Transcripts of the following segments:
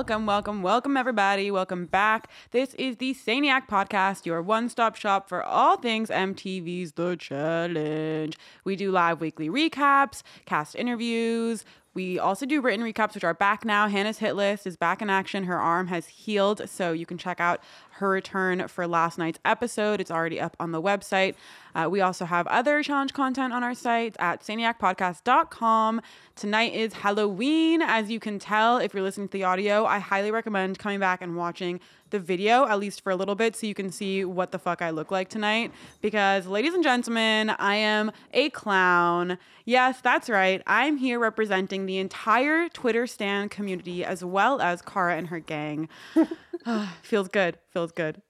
Welcome, welcome, welcome, everybody. Welcome back. This is the Saniac Podcast, your one stop shop for all things MTV's The Challenge. We do live weekly recaps, cast interviews. We also do written recaps, which are back now. Hannah's hit list is back in action. Her arm has healed, so you can check out her return for last night's episode. It's already up on the website. Uh, we also have other challenge content on our site at saniacpodcast.com. Tonight is Halloween. As you can tell, if you're listening to the audio, I highly recommend coming back and watching the video, at least for a little bit, so you can see what the fuck I look like tonight. Because, ladies and gentlemen, I am a clown. Yes, that's right. I'm here representing the entire Twitter Stan community as well as Cara and her gang. Feels good. Feels good.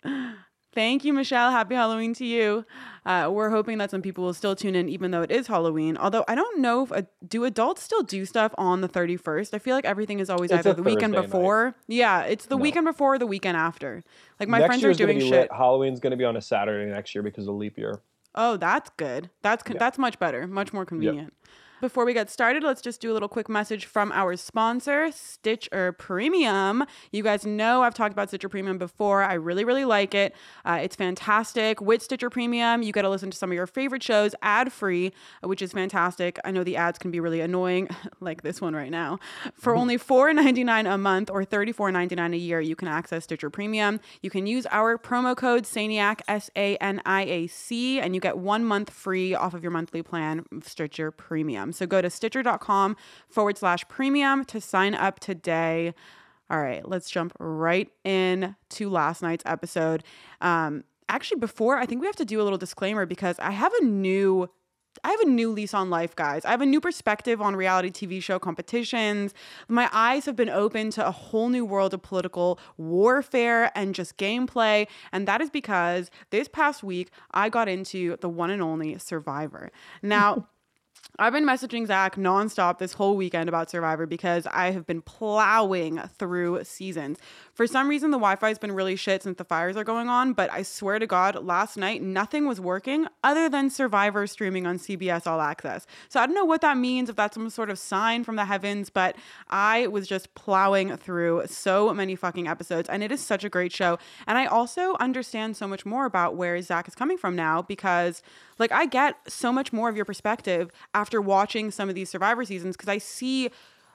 Thank you, Michelle. Happy Halloween to you. Uh, we're hoping that some people will still tune in, even though it is Halloween. Although I don't know if uh, do adults still do stuff on the thirty first. I feel like everything is always It's either the weekend before. night. Yeah, it's the No. weekend before or the weekend after. Like my next friends are doing shit. lit. Halloween's going to be on a Saturday next year because of leap year. Oh, that's good. That's con- Yeah. that's much better, much more convenient. Before we get started, let's just do a little quick message from our sponsor, Stitcher Premium. You guys know I've talked about Stitcher Premium before. I really, really like it. Uh, it's fantastic. With Stitcher Premium, you get to listen to some of your favorite shows ad free, which is fantastic. I know the ads can be really annoying, like this one right now. For only $4.99 a month or $34.99 a year, you can access Stitcher Premium. You can use our promo code SANIAC, S A N I A C, and you get one month free off of your monthly plan of Stitcher Premium. So go to stitcher.com forward slash premium to sign up today. All right, let's jump right in to last night's episode. Um, actually, before I think we have to do a little disclaimer because I have a new I have a new lease on life, guys. I have a new perspective on reality TV show competitions. My eyes have been opened to a whole new world of political warfare and just gameplay. And that is because this past week, I got into the one and only Survivor. Now, I've been messaging Zach nonstop this whole weekend about Survivor because I have been plowing through seasons. For some reason, the Wi Fi has been really shit since the fires are going on, but I swear to God, last night nothing was working other than Survivor streaming on CBS All Access. So I don't know what that means, if that's some sort of sign from the heavens, but I was just plowing through so many fucking episodes, and it is such a great show. And I also understand so much more about where Zach is coming from now because, like, I get so much more of your perspective after watching some of these Survivor seasons because I see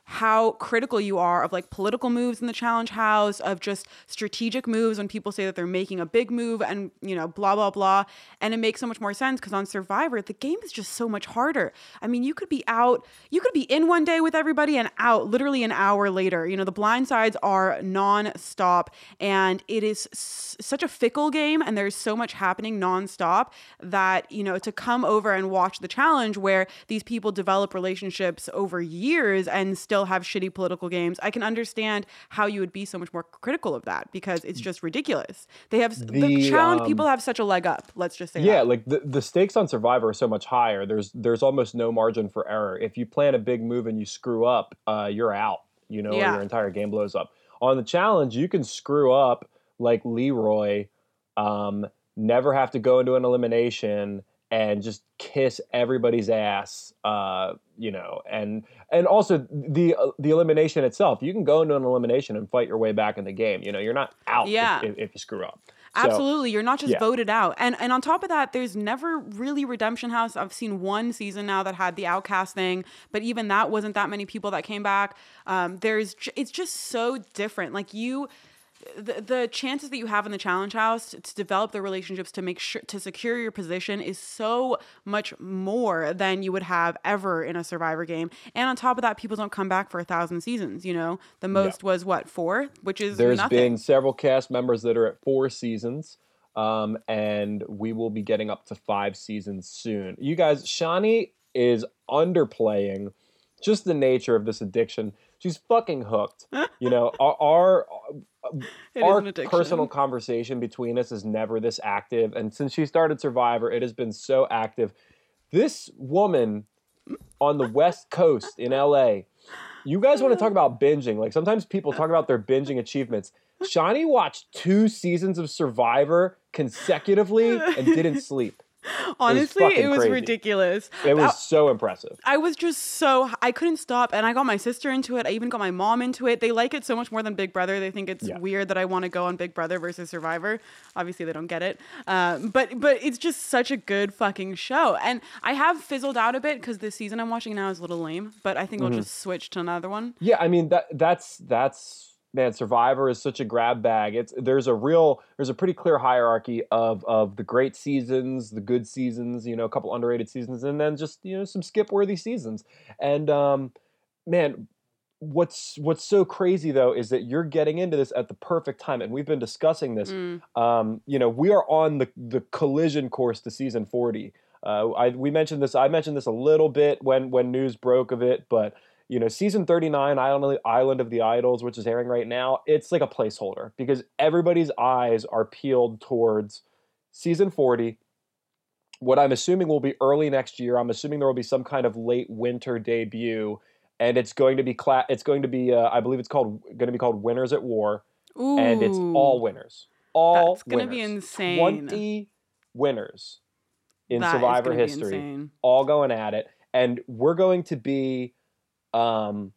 how critical you are of like political moves in the challenge house of just strategic moves when people say that they're making a big move and you know blah blah blah. And it makes so much more sense because on survivor the game is just so much harder. I mean you could be out you could be in one day with everybody and out literally an hour later. You know the blind sides are non-stop and it is s- such a fickle game and there's so much happening non-stop that you know to come over and watch the challenge where these people develop relationships over years and still have shitty political games i can understand how you would be so much more critical of that because it's just ridiculous they have the, The, challenge um, people have such a leg up let's just say Yeah, that. like the, the stakes on Survivor are so much higher. There's there's almost no margin for error. If you plan a big move and you screw up, uh, you're out. You know, Yeah. your entire game blows up. On the challenge, you can screw up like Leroy, um, never have to go into an elimination and just kiss everybody's ass. Uh, you know, and and also the uh, the elimination itself. You can go into an elimination and fight your way back in the game. You know, you're not out if- Yeah. if, if you screw up. So- Absolutely. You're not just yeah. voted out. And and on top of that, there's never really Redemption House. I've seen one season now that had the outcast thing, but even that wasn't that many people that came back. Um, there's j- it's just so different. Like you the, the chances that you have in the challenge house to, to develop the relationships to make sure to secure your position is so much more than you would have ever in a survivor game and on top of that people don't come back for a thousand seasons you know the most was what four which is There's nothing been several cast members that are at four seasons, um, and we will be getting up to five seasons soon. You guys, Shanni is underplaying just the nature of this addiction. She's fucking hooked. You know, our our, our personal conversation between us is never this active, and since she started Survivor, it has been so active. This woman on the West Coast in LA. You guys want to talk about binging? Like sometimes people talk about their binging achievements. Shanni watched two seasons of Survivor consecutively and didn't sleep. Honestly, it was, it was ridiculous. It was so impressive. I was just so I couldn't stop, and I got my sister into it. I even got my mom into it. They like it so much more than Big Brother. They think it's Yeah. weird that I want to go on Big Brother versus Survivor. Obviously, they don't get it. Um, but but it's just such a good fucking show, and I have fizzled out a bit because the season I'm watching now is a little lame. But I think Mm-hmm. I'll just switch to another one. Yeah, I mean that that's that's man, Survivor is such a grab bag. It's there's a real there's a pretty clear hierarchy of of the great seasons, the good seasons, you know, a couple underrated seasons, and then just you know some skip worthy seasons. And um, man, what's what's so crazy though is that you're getting into this at the perfect time, and we've been discussing this. Mm. Um, you know, we are on the the collision course to season forty. Uh, I we mentioned this. I mentioned this a little bit when when news broke of it, but you know, season 39, Island, Island of the Idols, which is airing right now, it's like a placeholder because everybody's eyes are peeled towards season 40. What I'm assuming will be early next year. I'm assuming there will be some kind of late winter debut, and it's going to be cla- It's going to be, uh, I believe, it's called going to be called Winners at War, Ooh, and it's all winners. All That's gonna be insane. 20 winners in That Survivor history all going at it and we're going to be um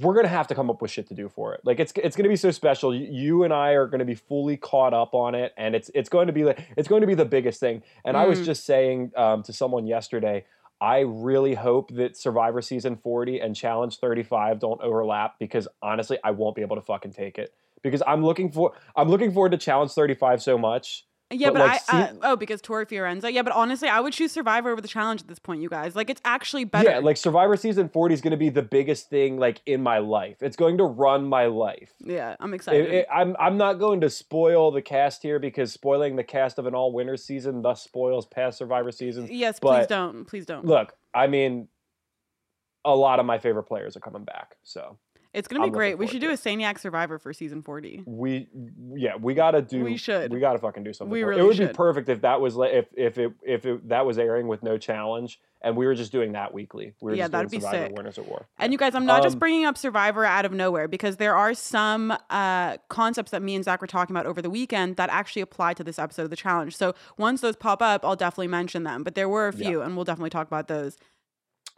we're to have to come up with shit to do for it. Like it's it's to be so special. You, and i are to be fully caught up on it and it's it's going to be like it's going to be the biggest thing. And i was Mm. just saying um, to someone yesterday i really hope that survivor season 40 and challenge 35 don't overlap because honestly i won't be able to fucking take it. Because i'm looking for i'm looking forward to challenge 35 so much Yeah, But, but, like, I, see- uh, oh because Tori Fiorenza. Yeah, but honestly, I would choose Survivor over the challenge at this point, you guys. Like it's actually better. Yeah, like Survivor season 40 is going to be the biggest thing like in my life. It's going to run my life. yeah, I'm excited. it- I'm I'm not going to spoil the cast here because spoiling the cast of an all winners season thus spoils past Survivor seasons. yes, please don't. Please don't. Look, I mean, a lot of my favorite players are coming back, so it's gonna be I'm great. We should do a Saniac Survivor for season 40. we yeah we gotta do We should. we gotta fucking do something. We it. really it would should. be perfect if that was like if if it if it, that was airing with no challenge and we were just doing that weekly. We were Yeah, just that'd doing be Survivor sick. Winners at War. And you guys, I'm not just Um, bringing up Survivor out of nowhere because there are some uh, concepts that me and Zach were talking about over the weekend that actually apply to this episode of the challenge. So once those pop up, I'll definitely mention them. But there were a Yeah. few, and we'll definitely talk about those.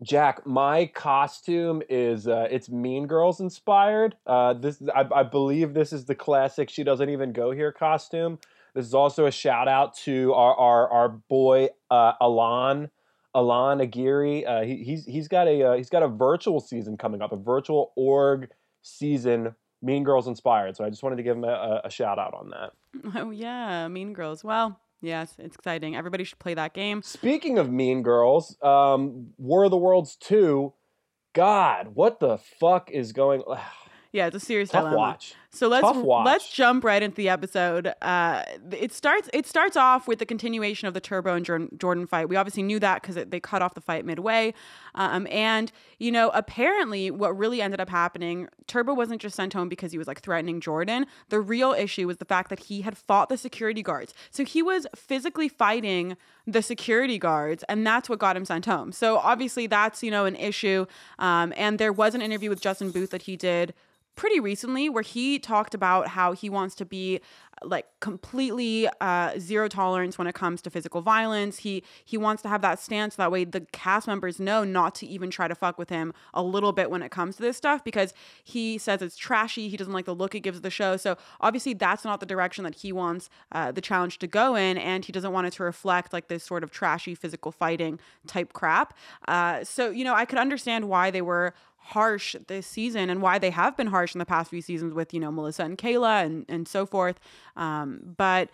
Jack, my costume is uh, it's Mean Girls inspired. Uh, this I, I believe this is the classic "She Doesn't Even Go Here" costume. This is also a shout out to our our, our boy uh, Alan Alan Aguirre. Uh, he, he's he's got a uh, he's got a virtual season coming up, a virtual org season. Mean Girls inspired. So I just wanted to give him a, a shout out on that. Oh yeah, Mean Girls. Well, yes, it's exciting. Everybody should play that game. Speaking of Mean Girls, um, War of the Worlds two. God, what the fuck is going? Yeah, it's a serious Tough dilemma. watch. So let's Tough watch. let's jump right into the episode. Uh, it starts it starts off with the continuation of the Turbo and Jordan, fight. We obviously knew that because they cut off the fight midway. Um, and you know, apparently, what really ended up happening, Turbo wasn't just sent home because he was like threatening Jordan. The real issue was the fact that he had fought the security guards. So he was physically fighting the security guards, and that's what got him sent home. So obviously, that's you know an issue. Um, and there was an interview with Justin Booth that he did pretty recently where he talked about how he wants to be like completely uh, zero tolerance when it comes to physical violence. He he wants to have that stance that way the cast members know not to even try to fuck with him a little bit when it comes to this stuff because he says it's trashy. He doesn't like the look it gives the show. So obviously that's not the direction that he wants uh, the challenge to go in, and he doesn't want it to reflect like this sort of trashy physical fighting type crap. Uh, so you know I could understand why they were harsh this season and why they have been harsh in the past few seasons with you know Melissa and Kayla and and so forth. Um, but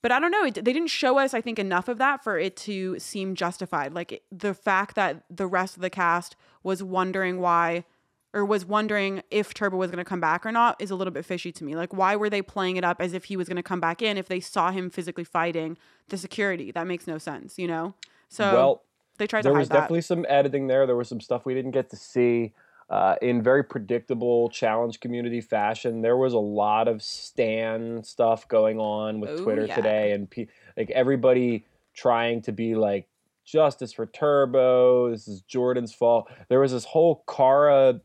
but I don't know. It, they didn't show us, I think, enough of that for it to seem justified. Like it, the fact that the rest of the cast was wondering why, or was wondering if Turbo was going to come back or not, is a little bit fishy to me. Like, why were they playing it up as if he was going to come back in if they saw him physically fighting the security? That makes no sense, you know. So well, they tried there to was that. definitely some editing there. There was some stuff we didn't get to see. Uh, in very predictable challenge community fashion, there was a lot of Stan stuff going on with Oh, Twitter yeah. today, and pe- like everybody trying to be like justice for Turbo. This is Jordan's fault. There was this whole Cara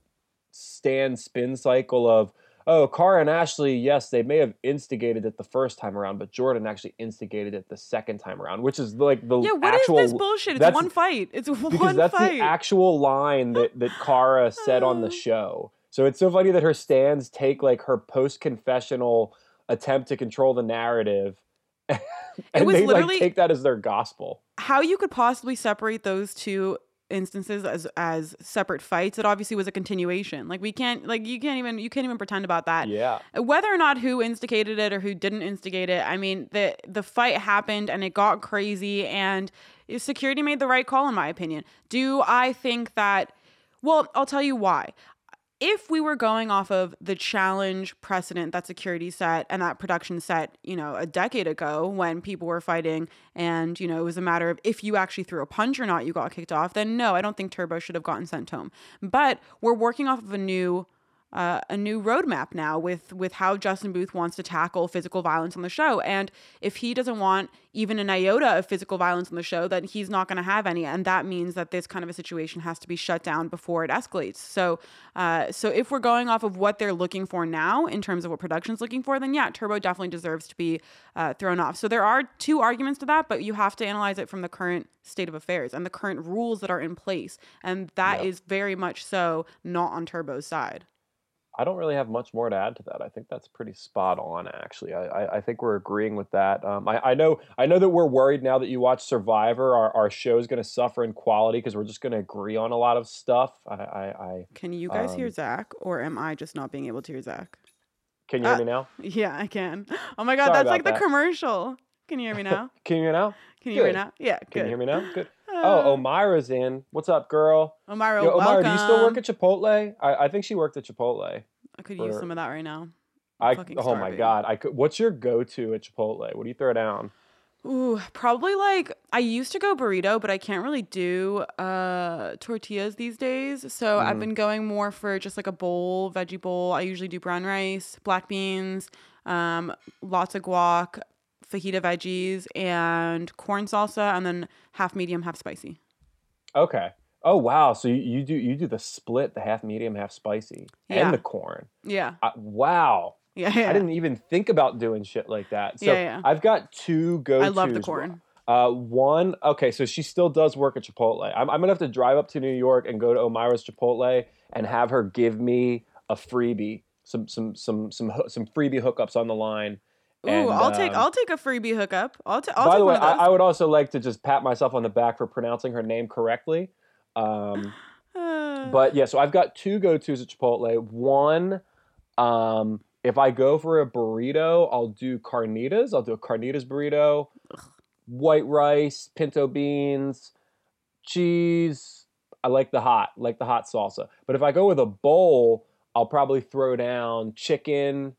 Stan spin cycle of oh, Cara and Ashley, yes, they may have instigated it the first time around, but Jordan actually instigated it the second time around, which is like the Yeah, what is actual. this bullshit? It's one fight. It's one because that's fight. the actual line that that Cara said on the uh. show. So it's so funny that her stands take like her post confessional attempt to control the narrative, and was they literally- like take that as their gospel. How you could possibly separate those two instances as as separate fights? It obviously was a continuation. Like we can't like you can't even you can't even pretend about that. Yeah, whether or not who instigated it or who didn't instigate it i mean the the fight happened and it got crazy and security made the right call in my opinion do i think that well i'll tell you why if we were going off of the challenge precedent that security set and that production set, you know, a decade ago when people were fighting and, you know, it was a matter of if you actually threw a punch or not, you got kicked off, then no, I don't think Turbo should have gotten sent home. But we're working off of a new uh, a new roadmap now with with how Justin Booth wants to tackle physical violence on the show. And if he doesn't want even an iota of physical violence on the show, then he's not going to have any. And that means that this kind of a situation has to be shut down before it escalates. So, uh, so if we're going off of what they're looking for now in terms of what production's looking for, then yeah, Turbo definitely deserves to be uh, thrown off. So there are two arguments to that, but you have to analyze it from the current state of affairs and the current rules that are in place, and that Yeah. is very much so not on Turbo's side. I don't really have much more to add to that. I think that's pretty spot on, actually. I, I, I think we're agreeing with that. Um, I, I know I know that we're worried now that you watch Survivor. Our, our show is going to suffer in quality because we're just going to agree on a lot of stuff. I, I, I Can you guys hear Um, Zach, or am I just not being able to hear Zach? can you hear Uh, me now? Yeah, I can. Oh my god, Sorry that's like the that. commercial. Can you hear me now? Can you hear me now? Can you hear me now? Yeah, good. Can you hear me now? Good. Oh, Omira's in. What's up, girl? Omira, Yo, Omira, welcome. do you still work at Chipotle? I, I think she worked at Chipotle. I could use some of that right now. I fucking oh my god! I could. What's your go-to at Chipotle? What do you throw down? Ooh, probably like I used to go burrito, but I can't really do uh tortillas these days. So I've Mhm. been going more for just like a bowl, veggie bowl. I usually do brown rice, black beans, um, lots of guac, fajita veggies, and corn salsa, and then half medium, half spicy. Okay. Oh wow! So you, you do you do the split, the half medium, half spicy, Yeah. and the corn. Yeah, I, wow! yeah, yeah. I didn't even think about doing shit like that. So Yeah, yeah. I've got two go. I love the corn. Uh, one, okay, so she still does work at Chipotle. I'm, I'm gonna have to drive up to New York and go to Omira's Chipotle and have her give me a freebie, some some some some some freebie hookups on the line. Ooh, And, I'll take um, I'll take a freebie hookup. I'll, ta- I'll By take the way, one of those. I, I would also like to just pat myself on the back for pronouncing her name correctly. Um, Uh, but yeah, so I've got two go tos at Chipotle. One, um, if I go for a burrito, I'll do carnitas. I'll do a carnitas burrito, white rice, pinto beans, cheese. I like the hot, like the hot salsa. But if I go with a bowl, I'll probably throw down chicken,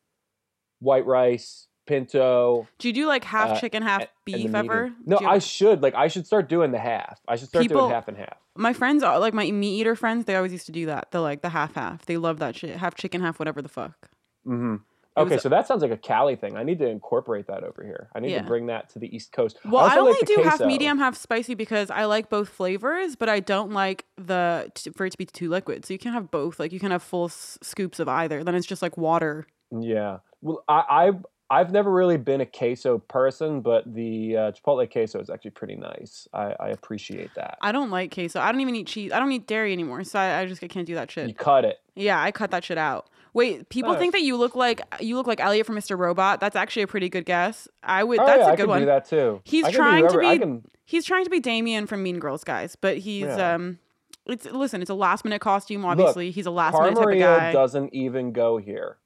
white rice, pinto, do you do like half uh, chicken, half beef ever? No, I should like I should start doing the half. I should start People- doing half and half. my friends are like my meat eater friends. They always used to do that. The like the half half. They love that shit. Half chicken, half whatever the fuck. Mm-hmm. It was Okay, so that sounds like a Cali thing. I need to incorporate that over here. I need Yeah. to bring that to the East Coast. Well, I, also only like do half medium, half spicy because I like both flavors, but I don't like the for it to be too liquid. So you can't have both. Like you can have full s- scoops of either. Then it's just like water. Yeah. Well, I, I've never really been a queso person, but the uh, Chipotle queso is actually pretty nice. I, I appreciate that. I don't like queso. I don't even eat cheese. I don't eat dairy anymore. So I, I just I can't do that shit. You cut it. Yeah, I cut that shit out. Wait, people think that you look like you look like Elliot from Mr. Robot. That's actually a pretty good guess. I would. Oh that's yeah, a I good can one. do that too. He's I trying to be- can- He's trying to be Damien from Mean Girls, guys, but he's Yeah. um. It's listen. It's a last minute costume. Obviously, he's a last minute type of guy. doesn't even go here.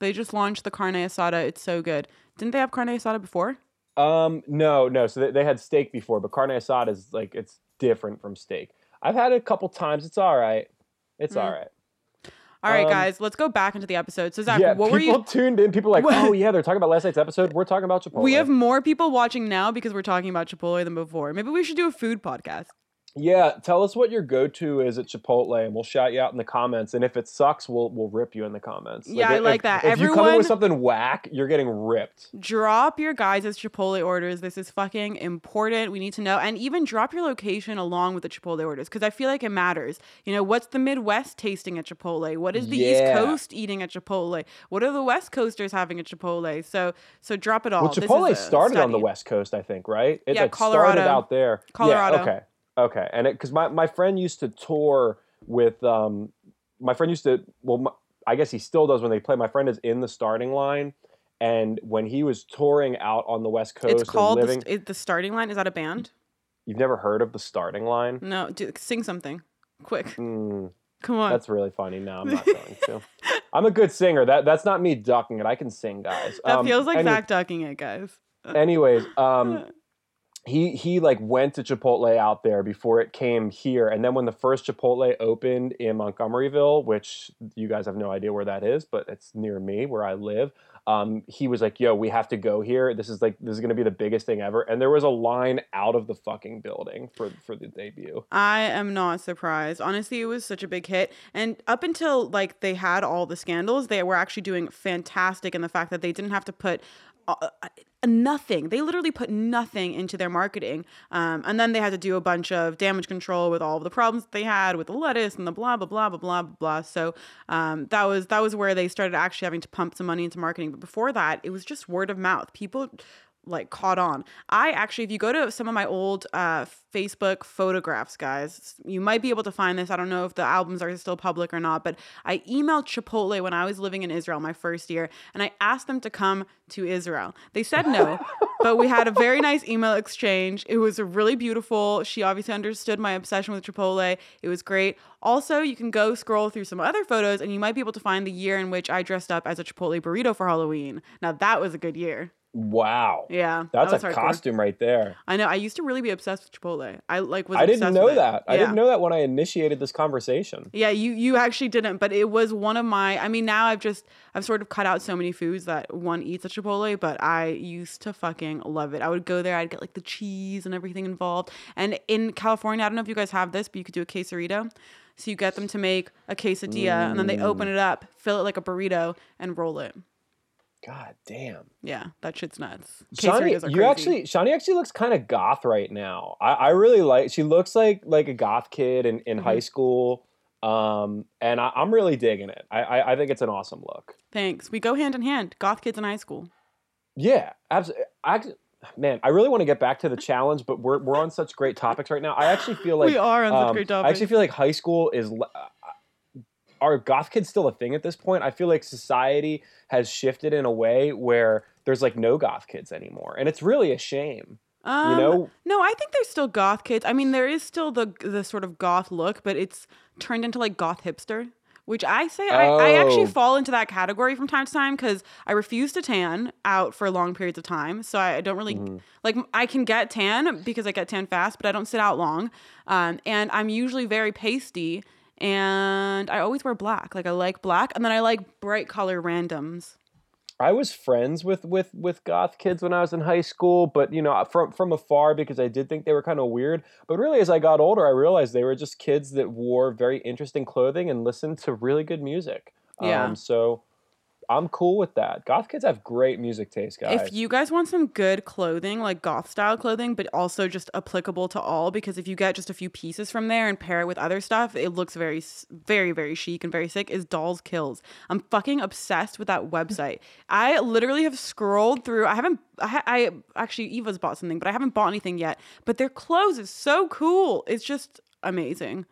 They just launched the carne asada. It's so good. Didn't they have carne asada before? Um, no, no. So they, they had steak before, but carne asada is like it's different from steak. I've had it a couple times. It's all right. It's Mm. all right. All right, Um, guys, let's go back into the episode. So Zach, yeah, what were you? people tuned in. People like, oh yeah, they're talking about last night's episode. We're talking about Chipotle. We have more people watching now because we're talking about Chipotle than before. Maybe we should do a food podcast. Yeah, tell us what your go-to is at Chipotle, and we'll shout you out in the comments. And if it sucks, we'll we'll rip you in the comments. Yeah, I if- like that. If you come Everyone- with something whack, you're getting ripped. Drop your guys' Chipotle orders. This is fucking important. We need to know. And even drop your location along with the Chipotle orders because I feel like it matters. You know, what's the Midwest tasting at Chipotle? What is the East Coast eating at Chipotle? What are the West Coasters having at Chipotle? So so drop it all. Well, Chipotle started on the. West Coast, I think, right? It Yeah, like Colorado. started out there. Colorado. Yeah, okay. Okay. And it because my, my friend used to tour with um my friend used to well my, I guess he still does when they play. My friend is in the starting line and when he was touring out on the West Coast It's called the, living st- the starting line. Is that a band? you've never heard of the starting line? No, do, sing something quick. Mm, Come on. that's really funny. No, I'm not going to. I'm a good singer. That that's not me ducking it. I can sing, guys. that Um, feels like any- Zach ducking it, guys. anyways um he he like went to chipotle out there before it came here and then when the first chipotle opened in montgomeryville which you guys have no idea where that is but it's near me where i live um, he was like yo we have to go here this is like this is to be the biggest thing ever and there was a line out of the fucking building for for the debut I am not surprised. Honestly, it was such a big hit. And up until like they had all the scandals, they were actually doing fantastic in the fact that they didn't have to put uh, nothing. They literally put nothing into their marketing. Um, and then they had to do a bunch of damage control with all the problems that they had with the lettuce and the blah blah blah blah blah blah blah. So um, that was that was where they started actually having to pump some money into marketing. But before that, it was just word of mouth. People like caught on. I actually, if you go to some of my old uh, Facebook photographs, guys, you might be able to find this. I don't know if the albums are still public or not, but I emailed Chipotle when I was living in Israel my first year, and I asked them to come to Israel. They said no, but we had a very nice email exchange. It was really beautiful. She obviously understood my obsession with Chipotle. It was great. Also, you can go scroll through some other photos, and you might be able to find the year in which I dressed up as a Chipotle burrito for Halloween. Now that was a good year. Wow Yeah, that's that a hardcore. costume right there I know. I used to really be obsessed with Chipotle. I like was. i didn't know that i didn't know that when i initiated this conversation Yeah, you you actually didn't, but it was one of my. I mean, now I've just I've sort of cut out so many foods that one eats at Chipotle, but I used to fucking love it. I would go there, I'd get like the cheese and everything involved. And in California, I don't know if you guys have this, but you could do a quesarito. So you get them to make a quesadilla, and then they open it up, fill it like a burrito, and roll it. God damn Yeah, that shit's nuts. Quesadillas you crazy. actually Shanni actually looks kind of goth right now. I, I really like. She looks like like a goth kid in, in Mm-hmm. high school, um, and I, I'm really digging it. I, I I think it's an awesome look. Thanks. We go hand in hand. Goth kids in high school. Yeah, absolutely. I, man, I really want to get back to the challenge, but we're we're on such great topics right now. I actually feel like we are on such great great I actually feel like high school is. Are goth kids still a thing at this point? I feel like society has shifted in a way where there's like no goth kids anymore, and it's really a shame. Um, you know, No, I think there's still goth kids. I mean, there is still the the sort of goth look, but it's turned into like goth hipster, which I say I, I actually Oh. fall into that category from time to time because I refuse to tan out for long periods of time. So I don't really Mm-hmm. like I can get tan because I get tan fast, but I don't sit out long. Um, and I'm usually very pasty, and I always wear black. Like I like black, and then I like bright color randoms. I was friends with with with goth kids when I was in high school, but you know, from from afar because I did think they were kind of weird. But really, as I got older, I realized they were just kids that wore very interesting clothing and listened to really good music. Yeah. Um, so I'm cool with that. Goth kids have great music taste, guys. If you guys want some good clothing, like goth style clothing, but also just applicable to all, because if you get just a few pieces from there and pair it with other stuff, it looks very, very, very chic and very sick. Is Dolls Kills? I'm fucking obsessed with that website. I literally have scrolled through. I haven't. I, I actually Eva's bought something, but I haven't bought anything yet. But their clothes is so cool. It's just amazing.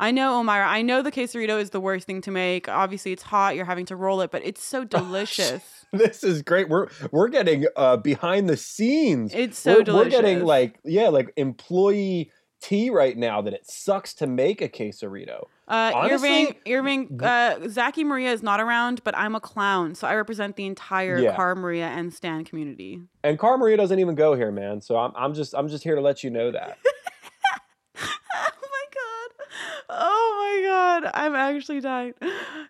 I know, Omira. I know the quesarito is the worst thing to make. Obviously, it's hot. You're having to roll it, but it's so delicious. this is great. We're we're getting uh, behind the scenes. It's so we're, We're getting like yeah, like employee tea right now that it sucks to make a quesarito. Uh, Honestly- Irving, Irving, uh, Zachy Maria is not around, but I'm a clown, so I represent the entire Yeah. Cara Maria and Stan community. And Cara Maria doesn't even go here, man. So I'm I'm just I'm just here to let you know that. oh my god! I'm actually dying.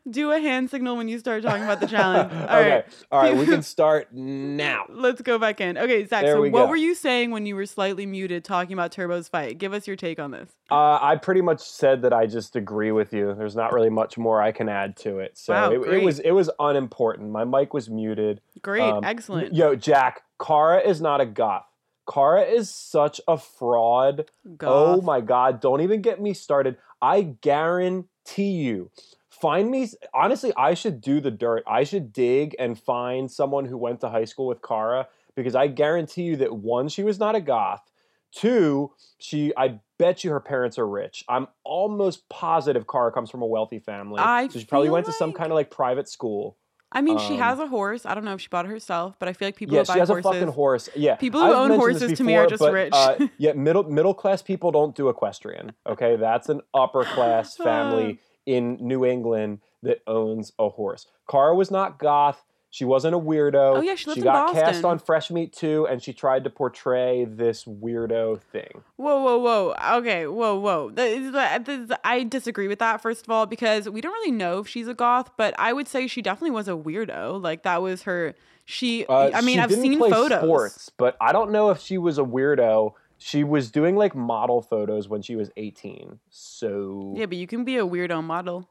Do a hand signal when you start talking about the challenge. All okay. right. All right. We can start now. Let's go back in. Okay, Zach. There so, we what go. were you saying when you were slightly muted talking about Turbo's fight? Give us your take on this. Uh, I pretty much said that I just agree with you. There's not really much more I can add to it. So Wow, it, it was it was unimportant. My mic was muted. Great, Um, excellent. Yo, Jack, Cara is not a goth. Cara is such a fraud. Oh my god, don't even get me started. I guarantee you. Find me honestly, I should do the dirt. I should dig and find someone who went to high school with Cara because I guarantee you that one, she was not a goth. Two, she I bet you her parents are rich. I'm almost positive Cara comes from a wealthy family. I so she probably went to some kind of like private school. I mean, she um, has a horse. I don't know if she bought it herself, but I feel like people yeah, who buy she has horses. a fucking horse. Yeah, People who I've own horses to me are just but, rich. uh, yeah, middle middle class people don't do equestrian. Okay, that's an upper class family in New England that owns a horse. Cara was not goth. She wasn't a weirdo. Oh, yeah, she lived in got cast on Fresh Meat too, and she tried to portray this weirdo thing. Whoa, whoa, whoa. Okay, whoa, whoa. That is- that is- I disagree with that, first of all, because we don't really know if she's a goth, but I would say she definitely was a weirdo. Like, that was her. She, Uh, I mean, she I've seen photos. sports, but I don't know if she was a weirdo. She was doing like model photos when she was 18. So Yeah, but you can be a weirdo model.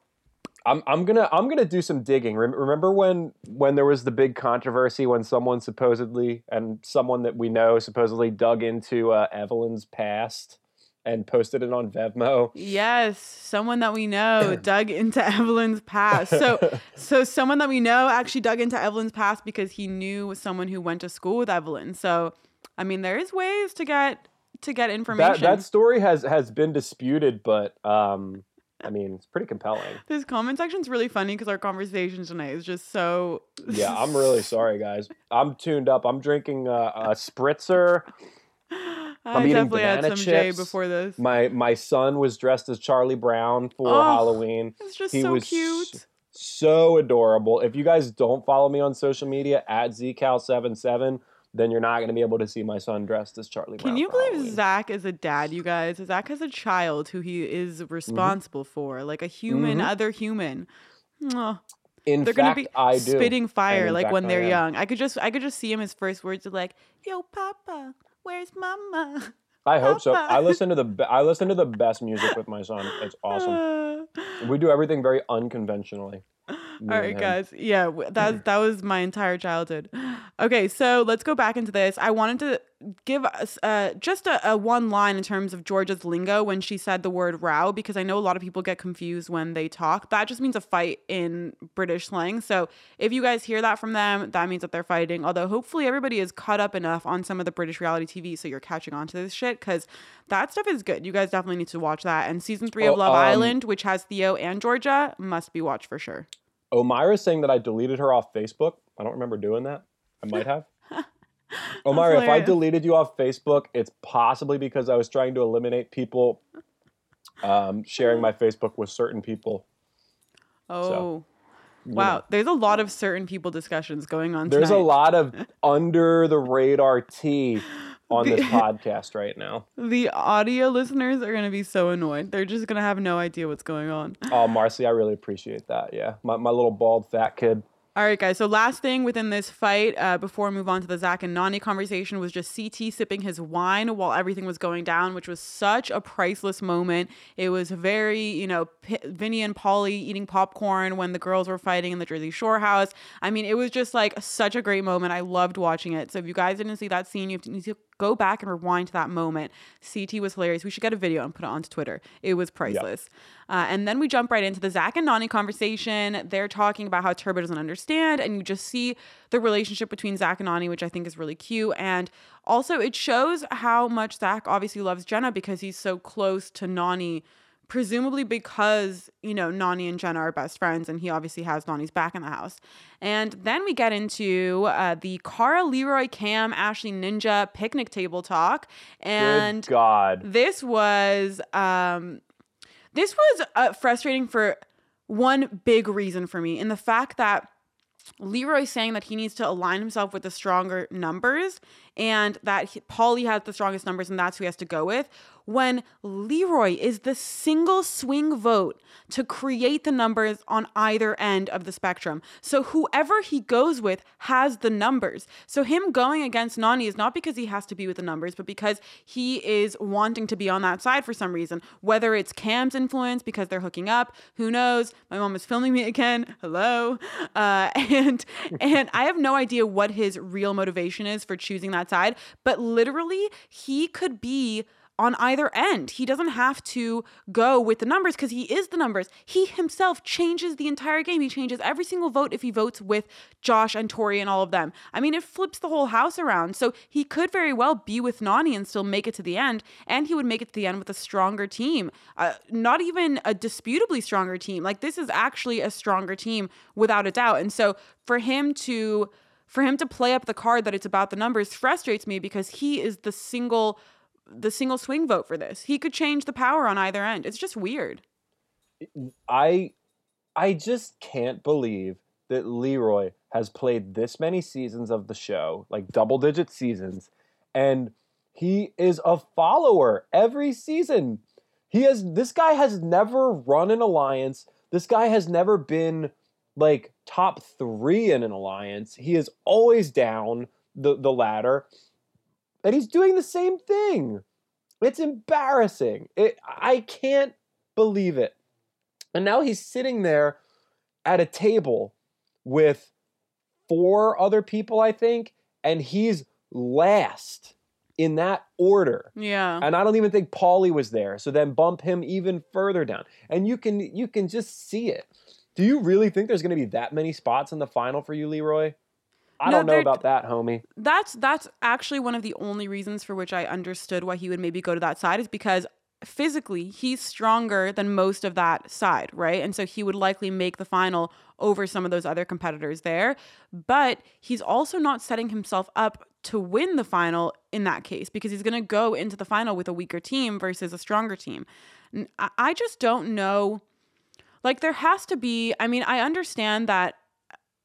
I'm I'm gonna I'm gonna do some digging. Remember when when there was the big controversy when someone supposedly and someone that we know supposedly dug into uh, Evelyn's past and posted it on Vevmo. Yes, someone that we know dug into Evelyn's past. So, so someone that we know actually dug into Evelyn's past because he knew someone who went to school with Evelyn. So, I mean, there is ways to get to get information. That that story has has been disputed, but um, I mean it's pretty compelling. this comment section's really funny because our conversation tonight is just so. Yeah, I'm really sorry, guys. I'm tuned up. I'm drinking uh, a spritzer. I eating definitely had some J chips. before this. My my son was dressed as Charlie Brown for Oh, Halloween. It's just he so was cute. so adorable. If you guys don't follow me on social media at zcal77, then you're not going to be able to see my son dressed as Charlie Brown. Can you believe Halloween. Zach is a dad, you guys? Zach has a child who he is responsible for, like a human, Mhm. other human. Mwah. In They're fact, gonna be I do. spitting fire like when they're young. I could just I could just see him. His first words are like, "Yo, Papa, where's Mama?" I hope so. I listen to the be- I listen to the best music with my son. It's awesome. Uh, We do everything very unconventionally. Me All right, guys. Yeah, that that was my entire childhood. Okay, so let's go back into this. I wanted to give us uh, just a, a one line in terms of Georgia's lingo when she said the word row, because I know a lot of people get confused when they talk. That just means a fight in British slang. So if you guys hear that from them, that means that they're fighting. Although hopefully everybody is caught up enough on some of the British reality TV, so you're catching on to this shit, because that stuff is good. You guys definitely need to watch that. And season three of Oh, Love um, Island, which has Theo and Georgia, must be watched for sure. Omira's saying that I deleted her off Facebook. I don't remember doing that. I might have. Omira, if I deleted you off Facebook, it's possibly because I was trying to eliminate people um, sharing my Facebook with certain people. Oh. you Wow, know. there's a lot of certain people discussions going on There's a lot of under the radar tea on this podcast right now. The audio listeners are going to be so annoyed. They're just going to have no idea what's going on. Oh, Marcy, I really appreciate that. Yeah. My, my little bald fat kid. All right, guys. So last thing within this fight, uh, before we move on to the Zach and Nany conversation, was just CT sipping his wine while everything was going down, which was such a priceless moment. It was very, you know, P- Vinny and Pauly eating popcorn when the girls were fighting in the Jersey Shore house. I mean, it was just like such a great moment. I loved watching it. So if you guys didn't see that scene, you have to, need to go back and rewind to that moment. CT was hilarious. We should get a video and put it onto Twitter. It was priceless. Uh, and then we jump right into the Zach and Nany conversation. They're talking about how Turbo doesn't understand, and you just see the relationship between Zach and Nany, which I think is really cute. And also, it shows how much Zach obviously loves Jenna because he's so close to Nany, presumably because, you know, Nany and Jenna are best friends, and he obviously has Nany's back in the house. And then we get into uh, the Cara, Leroy, Kam, Ashley, Ninja picnic table talk. And Good God. this was um this was uh, frustrating for one big reason for me in the fact that Leroy saying that he needs to align himself with the stronger numbers and that Paulie has the strongest numbers and that's who he has to go with. when Leroy is the single swing vote to create the numbers on either end of the spectrum. So whoever he goes with has the numbers. So him going against Nany is not because he has to be with the numbers, but because he is wanting to be on that side for some reason. Whether it's Kam's influence because they're hooking up, who knows? My mom is filming me again. Hello, uh, and and I have no idea what his real motivation is for choosing that side. But literally, he could be on either end. He doesn't have to go with the numbers because he is the numbers. He himself changes the entire game. He changes every single vote if he votes with Josh and Tori and all of them. I mean, it flips the whole house around. So he could very well be with Nany and still make it to the end, and he would make it to the end with a stronger team. Uh, not even a disputably stronger team. Like this is actually a stronger team without a doubt. And so for him to for him to play up the card that it's about the numbers frustrates me because he is the single the single swing vote for this. He could change the power on either end. It's just weird. I I just can't believe that Leroy has played this many seasons of the show, like double digit seasons, and he is a follower every season. He has this guy has never run an alliance. This guy has never been like top 3 in an alliance. He is always down the the ladder and he's doing the same thing. It's embarrassing. It, I can't believe it. And now he's sitting there at a table with four other people, I think, and he's last in that order. Yeah. And I don't even think Paulie was there. So then bump him even further down. And you can you can just see it. Do you really think there's going to be that many spots in the final for you, Leroy? I no, don't know about that, homie. That's that's actually one of the only reasons for which I understood why he would maybe go to that side is because physically he's stronger than most of that side, right? And so he would likely make the final over some of those other competitors there. But he's also not setting himself up to win the final in that case because he's going to go into the final with a weaker team versus a stronger team. I just don't know. Like, there has to be, I mean, I understand that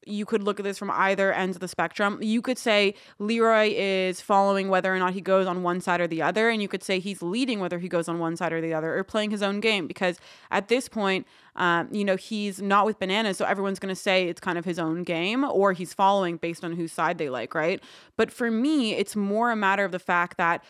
you could look at this from either ends of the spectrum. You could say Leroy is following whether or not he goes on one side or the other, and you could say he's leading whether he goes on one side or the other, or playing his own game. Because at this point, um, you know, he's not with bananas, so everyone's going to say it's kind of his own game, or he's following based on whose side they like, right? But for me, it's more a matter of the fact that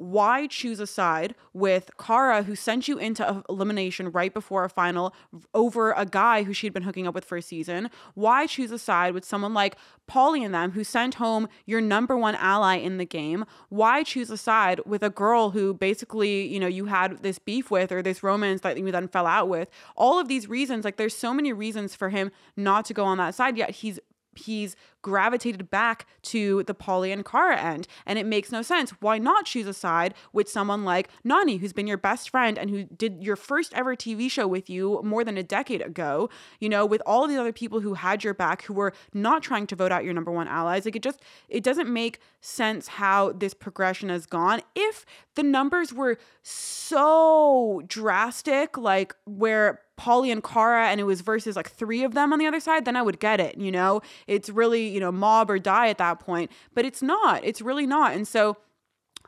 why choose a side with Cara, who sent you into elimination right before a final over a guy who she'd been hooking up with for a season? Why choose a side with someone like Paulie and them, who sent home your number one ally in the game? Why choose a side with a girl who basically, you know, you had this beef with or this romance that you then fell out with? All of these reasons, like there's so many reasons for him not to go on that side, yet he's he's gravitated back to the Paulie and Cara end. And it makes no sense. Why not choose a side with someone like Nany, who's been your best friend and who did your first ever TV show with you more than a decade ago? You know, with all of the other people who had your back, who were not trying to vote out your number one allies. Like it just, it doesn't make sense how this progression has gone. If the numbers were so drastic, like where Paulie and Cara and it was versus like three of them on the other side, then I would get it. You know, it's really, you know, mob or die at that point. But it's not. It's really not. And so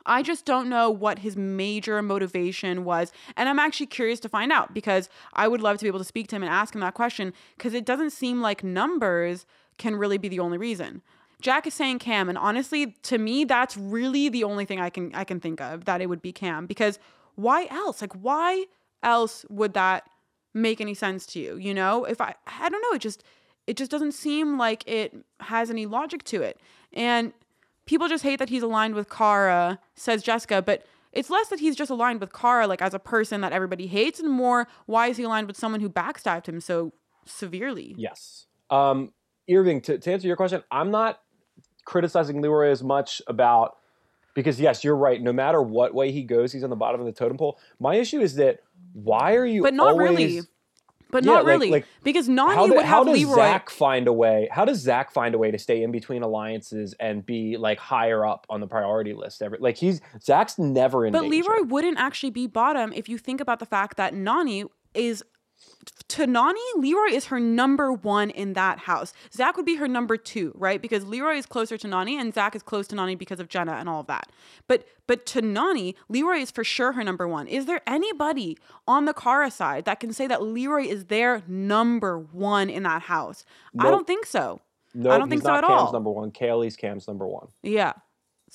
I just don't know what his major motivation was. And I'm actually curious to find out because I would love to be able to speak to him and ask him that question because it doesn't seem like numbers can really be the only reason. Jack is saying Kam, and honestly, to me, that's really the only thing I can I can think of that it would be Kam because why else? Like, why else would that make any sense to you you know if i i don't know it just it just doesn't seem like it has any logic to it and people just hate that he's aligned with Cara, says Jessica but it's less that he's just aligned with Cara like as a person that everybody hates and more why is he aligned with someone who backstabbed him so severely yes um Irving to, to answer your question I'm not criticizing Leroy as much about because yes, you're right. No matter what way he goes, he's on the bottom of the totem pole. My issue is that why are you? But not always, really. But yeah, not really, like, because Nany how, would have how does Leroy. Zach find a way? How does Zach find a way to stay in between alliances and be like higher up on the priority list? Every like he's Zach's never in. But danger. Leroy wouldn't actually be bottom if you think about the fact that Nany is to Nany, Leroy is her number one in that house. Zach would be her number two, right? Because Leroy is closer to Nany and Zach is close to Nany because of Jenna and all of that. But but to Nany, Leroy is for sure her number one. Is there anybody on the Cara side that can say that Leroy is their number one in that house? Nope. I don't think so. No, I don't think so at Kam's all. number one. Kayleigh's Kam's number one. Yeah.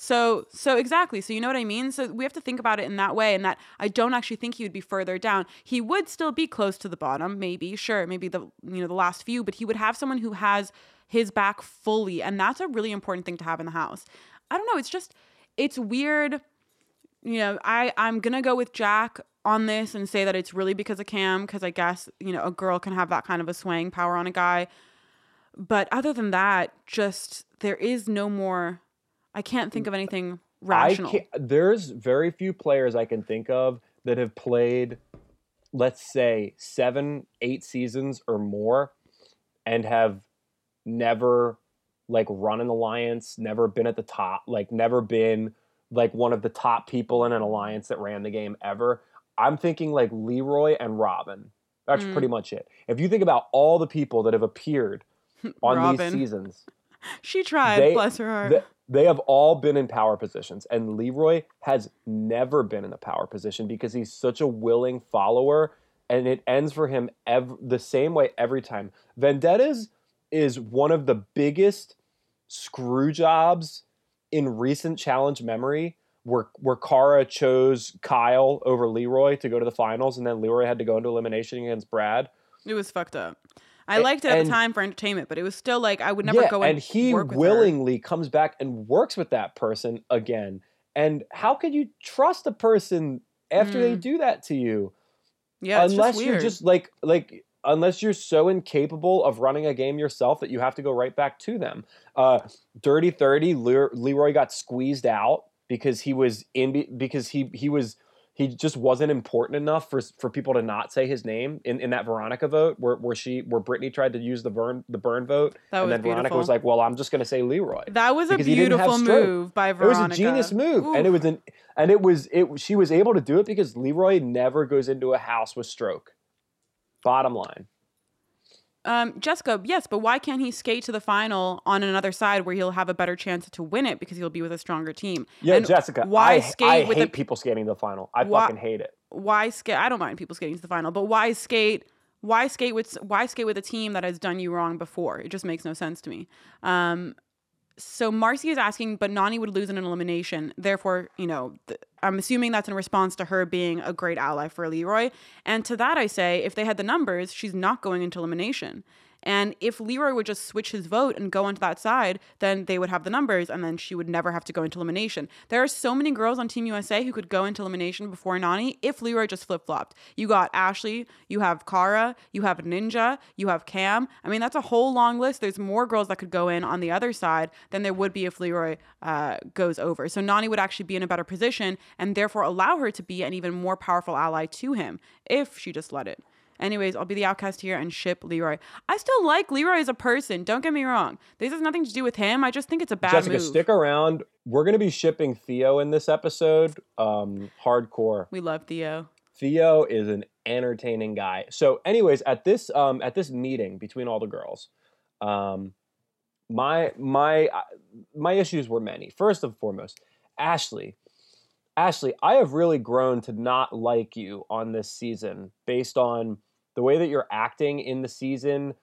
So so exactly. So you know what I mean? So we have to think about it in that way and that I don't actually think he would be further down. He would still be close to the bottom, maybe, sure, maybe the you know the last few, but he would have someone who has his back fully and that's a really important thing to have in the house. I don't know, it's just it's weird. You know, I I'm going to go with Jack on this and say that it's really because of Kam because I guess, you know, a girl can have that kind of a swaying power on a guy. But other than that, just there is no more I can't think of anything rational. there's very few players I can think of that have played, let's say, seven, eight seasons or more, and have never like run an alliance, never been at the top, like never been like one of the top people in an alliance that ran the game ever. I'm thinking like Leroy and Robin. That's mm. pretty much it. If you think about all the people that have appeared on these seasons, she tried, they, bless her heart. They, have all been in power positions, and Leroy has never been in a power position because he's such a willing follower, and it ends for him ev- the same way every time. Vendettas is one of the biggest screw jobs in recent challenge memory where where Cara chose Kyle over Leroy to go to the finals, and then Leroy had to go into elimination against Brad. It was fucked up. I liked it at and, the time for entertainment, but it was still like I would never yeah, go and, and he willingly her. comes back and works with that person again. And how can you trust a person after mm. they do that to you? Yeah, unless just you're just like like unless you're so incapable of running a game yourself that you have to go right back to them. Uh, Dirty Thirty, Leroy got squeezed out because he was in because he he was he just wasn't important enough for for people to not say his name in, in that Veronica vote where, where she where Brittany tried to use the burn the burn vote that and then beautiful. Veronica was like, well, I'm just going to say Leroy. That was a beautiful move by Veronica. It was a genius move, Oof. and it was an and it was it she was able to do it because Leroy never goes into a house with stroke. Bottom line. Um, Jessica, yes, but why can't he skate to the final on another side where he'll have a better chance to win it because he'll be with a stronger team? Yeah, and Jessica, why I, skate I with hate a, people skating to the final. I why, fucking hate it. Why skate? I don't mind people skating to the final, but why skate? Why skate with why skate with a team that has done you wrong before? It just makes no sense to me. Um, so Marcy is asking, but Nany would lose in an elimination. Therefore, you know, th- I'm assuming that's in response to her being a great ally for Leroy. And to that, I say, if they had the numbers, she's not going into elimination. And if Leroy would just switch his vote and go onto that side, then they would have the numbers and then she would never have to go into elimination. There are so many girls on Team USA who could go into elimination before Nany if Leroy just flip flopped. You got Ashley, you have Cara, you have Ninja, you have Kam. I mean, that's a whole long list. There's more girls that could go in on the other side than there would be if Leroy uh, goes over. So Nany would actually be in a better position and therefore allow her to be an even more powerful ally to him if she just let it. Anyways, I'll be the outcast here and ship Leroy. I still like Leroy as a person. Don't get me wrong. This has nothing to do with him. I just think it's a bad Jessica, move. stick around. We're gonna be shipping Theo in this episode. Um, hardcore. We love Theo. Theo is an entertaining guy. So, anyways, at this um, at this meeting between all the girls, um, my my uh, my issues were many. First and foremost, Ashley. Ashley, I have really grown to not like you on this season based on the way that you're acting in the season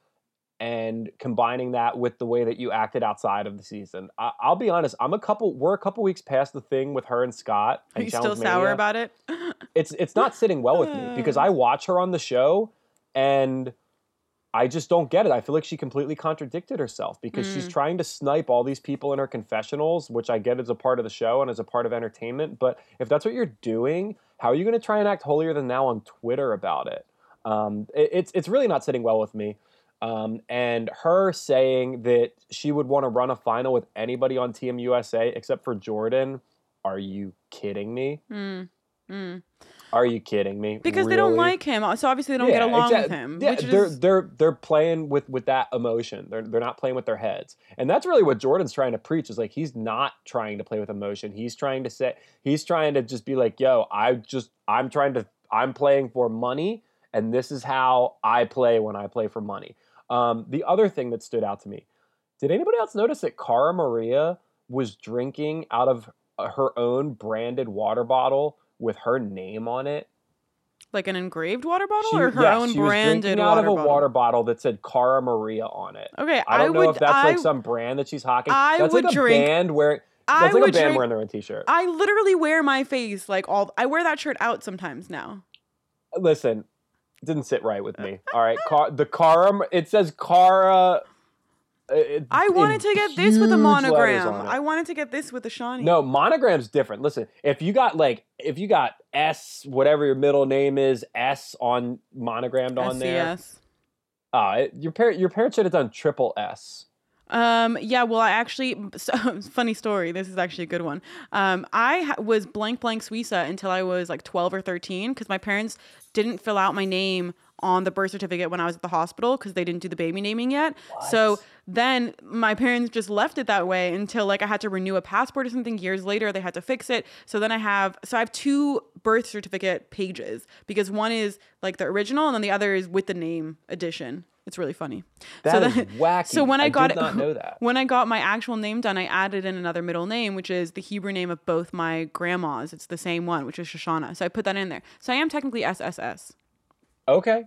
and combining that with the way that you acted outside of the season. I, will be honest, I'm a couple we're a couple weeks past the thing with her and Scott. Are you still sour Mania. about it? it's it's not sitting well with me because I watch her on the show and I just don't get it. I feel like she completely contradicted herself because mm. she's trying to snipe all these people in her confessionals, which I get as a part of the show and as a part of entertainment. But if that's what you're doing, how are you going to try and act holier than thou on Twitter about it? Um, it, it's it's really not sitting well with me. Um, and her saying that she would want to run a final with anybody on Team USA except for Jordan. Are you kidding me? Mm. Mm. Are you kidding me? Because really? they don't like him, so obviously they don't yeah, get along with him. Yeah, they're is... they're they're playing with with that emotion. They're they're not playing with their heads, and that's really what Jordan's trying to preach. Is like he's not trying to play with emotion. He's trying to say he's trying to just be like, yo, I just I'm trying to I'm playing for money and this is how I play when I play for money. Um, the other thing that stood out to me did anybody else notice that Cara Maria was drinking out of uh, her own branded water bottle with her name on it? Like an engraved water bottle She- or her own she was branded drinking out water of a bottle? water bottle that said Cara Maria on it. Okay, I don't know would if that's I, like some brand that she's hawking. I that's would like a drink- band wearing. I like would a band drink wearing their own T-shirt. I literally wear my face like all I wear that shirt out sometimes now. Listen, didn't sit right with me. All right, Car- the Cara. It says Cara. it- I wanted to get this with a monogram. I wanted to get this with a Shanni. No, monogram's different. Listen, if you got like if you got S, whatever your middle name is, S on monogrammed on there. SCS. Uh, your parent your parents should have done triple S. Um. Yeah. Well, I actually. So, funny story. This is actually a good one. Um. I ha- was blank blank Suiza until I was like twelve or thirteen because my parents didn't fill out my name on the birth certificate when I was at the hospital because they didn't do the baby naming yet. So then my parents just left it that way until like I had to renew a passport or something years later. They had to fix it. So then I have so I have two birth certificate pages because one is like the original and then the other is with the name edition. It's really funny. That so is then- wacky. So when I, got did it, not know that. when I got my actual name done, I added in another middle name, which is the Hebrew name of both my grandmas. It's the same one, which is Shoshana. So I put that in there. So I am technically SSS. Okay,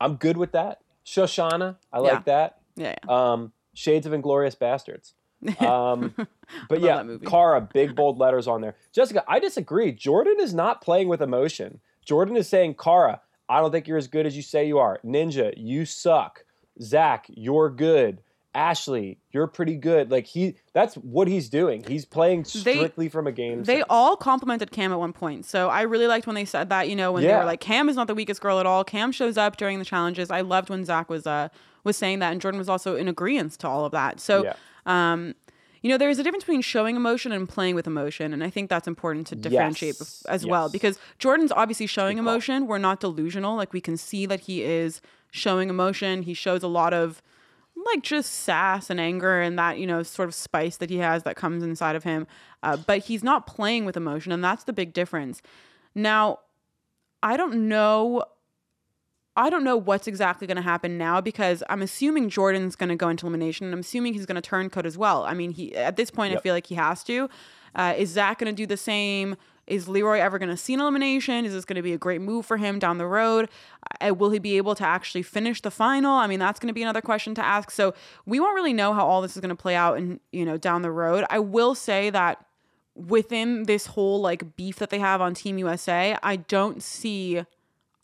I'm good with that. Shoshana, I like Yeah. that. Yeah. yeah. Um, Shades of Inglourious Basterds. Um, but yeah, that. Cara, big bold letters on there. Jessica, I disagree. Jordan is not playing with emotion. Jordan is saying, Cara, I don't think you're as good as you say you are. Ninja, you suck. Zach, you're good. Ashley, you're pretty good. Like he, that's what he's doing. He's playing They- strictly from a game. They sense. all complimented Kam at one point. So I really liked when they said that, you know, when they were like, Kam is not the weakest girl at all. Kam shows up during the challenges. I loved when Zach was uh was saying that and Jordan was also in agreement to all of that. So Yeah. um you know, there's a difference between showing emotion and playing with emotion, and I think that's important to differentiate Yes. as well. Because Jordan's obviously showing emotion. We're not delusional. Like we can see that he is showing emotion. He shows a lot of like just sass and anger and that you know sort of spice that he has that comes inside of him uh, but he's not playing with emotion and that's the big difference now i don't know i don't know what's exactly going to happen now because i'm assuming jordan's going to go into elimination and i'm assuming he's going to turn code as well i mean he at this point i feel like he has to uh, is zach going to do the same is Leroy ever going to see an elimination? Is this going to be a great move for him down the road? Uh, will he be able to actually finish the final? I mean, that's going to be another question to ask. So we won't really know how all this is going to play out, and you know, down the road. I will say that within this whole like beef that they have on Team USA, I don't see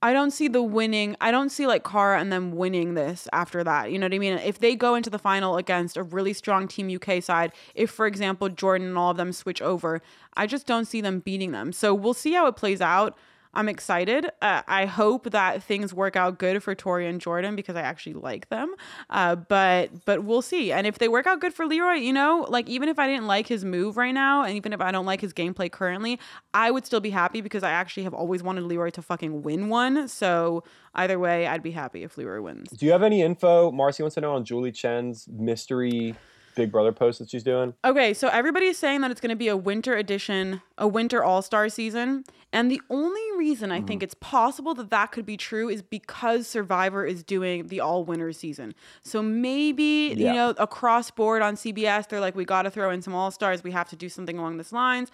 I don't see the winning. I don't see like Cara and them winning this after that. You know what I mean? If they go into the final against a really strong Team UK side, if for example Jordan and all of them switch over, I just don't see them beating them. So we'll see how it plays out. I'm excited. Uh, I hope that things work out good for Tori and Jordan because I actually like them. Uh, but but we'll see. And if they work out good for Leroy, you know, like even if I didn't like his move right now, and even if I don't like his gameplay currently, I would still be happy because I actually have always wanted Leroy to fucking win one. So either way, I'd be happy if Leroy wins. Do you have any info? Marcy wants to know on Julie Chen's mystery Big Brother post that she's doing. Okay, so everybody's saying that it's going to be a winter edition, a winter all star season. And the only reason I think mm-hmm. it's possible that that could be true is because Survivor is doing the all winter season. So maybe, Yeah. you know, across board on CBS, they're like, we got to throw in some all stars. We have to do something along this lines.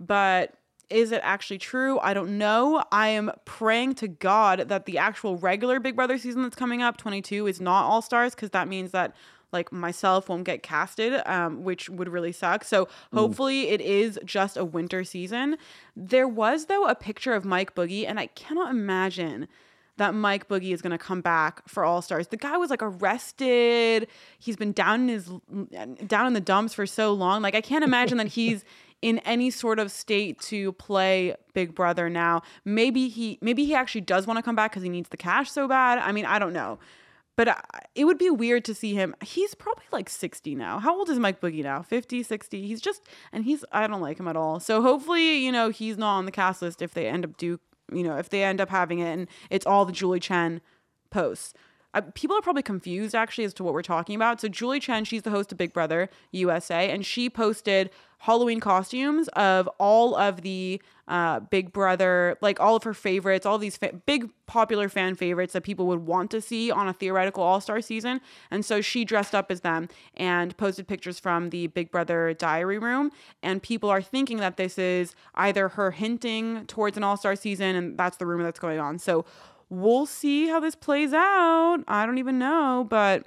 But is it actually true? I don't know. I am praying to God that the actual regular Big Brother season that's coming up, 22, is not all stars because that means that like myself won't get casted, um, which would really suck. So hopefully it is just a winter season. There was though a picture of Mike Boogie, and I cannot imagine that Mike Boogie is going to come back for All Stars. The guy was like arrested. He's been down in his down in the dumps for so long. Like I can't imagine that he's in any sort of state to play Big Brother now. Maybe he maybe he actually does want to come back cuz he needs the cash so bad. I mean, I don't know. But it would be weird to see him. He's probably like 60 now. How old is Mike Boogie now? 50, 60. He's just, and he's, I don't like him at all. So hopefully, you know, he's not on the cast list if they end up do, you know, if they end up having it and it's all the Julie Chen posts. Uh, people are probably confused actually as to what we're talking about. So Julie Chen, she's the host of Big Brother USA, and she posted Halloween costumes of all of the uh, Big Brother, like all of her favorites, all these fa- big popular fan favorites that people would want to see on a theoretical All Star season. And so she dressed up as them and posted pictures from the Big Brother diary room. And people are thinking that this is either her hinting towards an All Star season, and that's the rumor that's going on. So we'll see how this plays out. I don't even know, but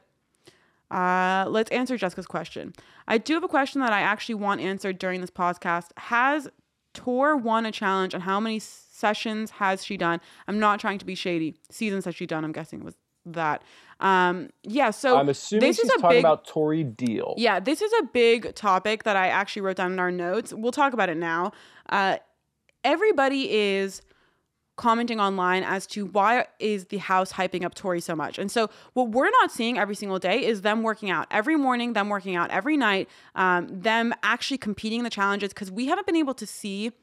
uh, let's answer Jessica's question. I do have a question that I actually want answered during this podcast. Has Tor won a challenge and how many sessions has she done? I'm not trying to be shady. Seasons has she done? I'm guessing it was that. Um, yeah, so I'm assuming this she's is a talking big, about Tori Deal. yeah, this is a big topic that I actually wrote down in our notes. We'll talk about it now. Uh, everybody is commenting online as to why is the house hyping up Tori so much. And so what we're not seeing every single day is them working out every morning, them working out every night, um, them actually competing in the challenges because we haven't been able to see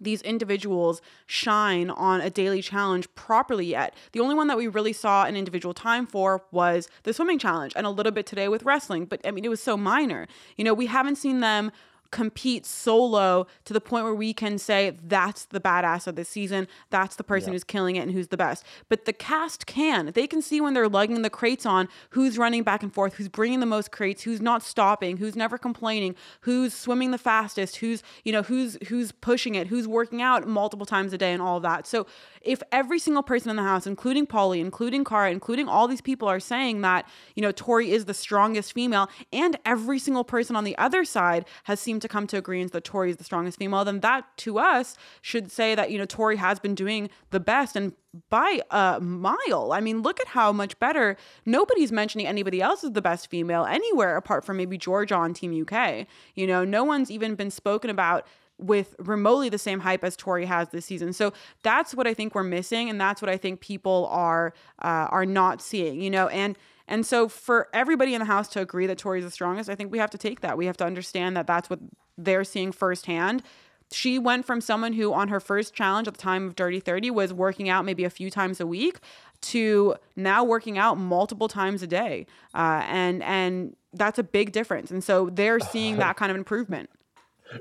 these individuals shine on a daily challenge properly yet. The only one that we really saw an individual time for was the swimming challenge and a little bit today with wrestling, but I mean, it was so minor. You know, we haven't seen them compete solo to the point where we can say that's the badass of the season. That's the person Yeah. who's killing it and who's the best. But the cast can. They can see when they're lugging the crates on who's running back and forth, who's bringing the most crates, who's not stopping, who's never complaining, who's swimming the fastest, who's, you know, who's who's pushing it, who's working out multiple times a day and all of that. So if every single person in the house, including Pauly, including Cara, including all these people are saying that, you know, Tori is the strongest female, and every single person on the other side has seemed to come to agreement that Tori is the strongest female, then that to us should say that, you know, Tori has been doing the best and by a mile. I mean, look at how much better. Nobody's mentioning anybody else is the best female anywhere apart from maybe Georgia on Team UK. You know, no one's even been spoken about with remotely the same hype as Tori has this season. So that's what I think we're missing, and that's what I think people are uh, are not seeing. You know, and and so for everybody in the house to agree that Tori's the strongest, I think we have to take that. We have to understand that that's what they're seeing firsthand. She went from someone who, on her first challenge at the time of Dirty 30, was working out maybe a few times a week to now working out multiple times a day. Uh, and, and that's a big difference. And so they're seeing that kind of improvement.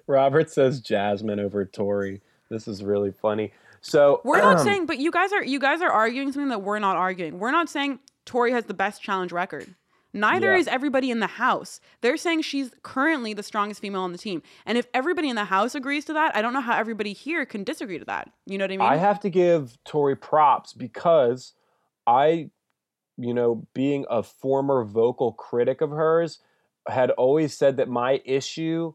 Robert says Jasmine over Tori. This is really funny. So We're not um, saying, but you guys are you guys are arguing something that we're not arguing. We're not saying Tori has the best challenge record. Neither Yeah. is everybody in the house. They're saying she's currently the strongest female on the team. And if everybody in the house agrees to that, I don't know how everybody here can disagree to that. You know what I mean? I have to give Tori props because I, you know, being a former vocal critic of hers, had always said that my issue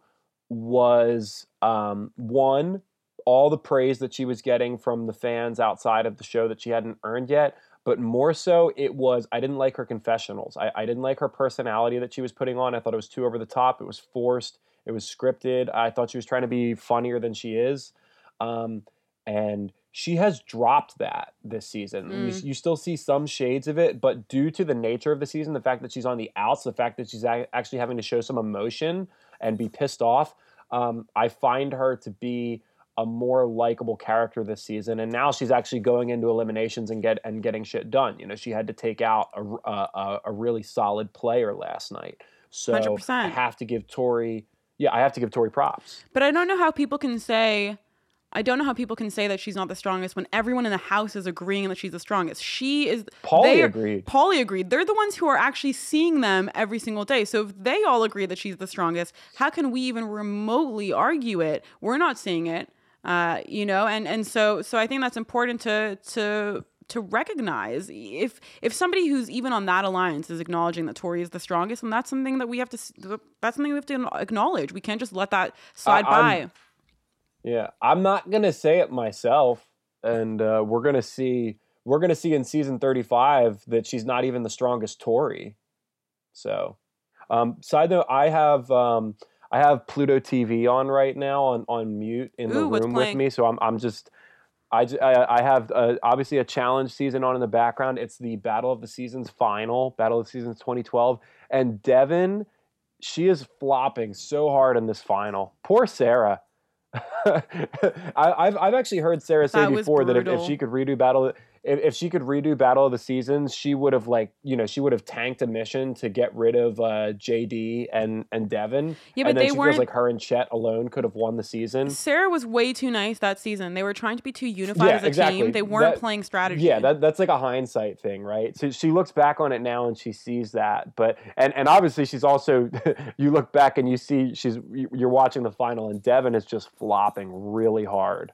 was um, one, all the praise that she was getting from the fans outside of the show that she hadn't earned yet. But more so, it was I didn't like her confessionals. I, I didn't like her personality that she was putting on. I thought it was too over the top. It was forced. It was scripted. I thought she was trying to be funnier than she is. Um, and she has dropped that this season. You, Mm. you still see some shades of it, but due to the nature of the season, the fact that she's on the outs, the fact that she's a- actually having to show some emotion and be pissed off, um, I find her to be a more likable character this season. And now she's actually going into eliminations and get and getting shit done. You know, she had to take out a, a, a- a really solid player last night. So I 100%. have to give Tori, yeah, I have to give Tori props. But I don't know how people can say I don't know how people can say that she's not the strongest when everyone in the house is agreeing that she's the strongest. She is. Are- agreed. Pauly agreed. They're the ones who are actually seeing them every single day. So if they all agree that she's the strongest, how can we even remotely argue it? We're not seeing it. Uh, you know, and and so so I think that's important to to to recognize if if somebody who's even on that alliance is acknowledging that Tori is the strongest, and that's something that we have to that's something we have to acknowledge. We can't just let that slide I'm- by. Yeah, I'm not gonna say it myself, and uh, we're gonna see. We're gonna see in season 35 that she's not even the strongest Tori. So, um, side note, I have um, I have Pluto TV on right now on on mute in the Ooh, what's room with me, so I'm I'm just. I I have uh, obviously a challenge season on in the background. It's the Battle of the Seasons final, Battle of the Seasons 2012, and Devyn, she is flopping so hard in this final. Poor Sarah. I, I've I've actually heard Sarah say That before that if, if she could redo Battle, if, if she could redo Battle of the Seasons, she would have like you know she would have tanked a mission to get rid of uh, JD and and Devyn. Yeah, but and then they she weren't- feels like her and Chet alone could have won the season. Sarah was way too nice that season. They were trying to be too unified Yeah, as a exactly. team. They weren't That- playing strategy. Yeah, that, that's like a hindsight thing, right? So she looks back on it now and she sees that, but and and obviously she's also you look back and you see she's you're watching the final and Devyn is just flopping really hard.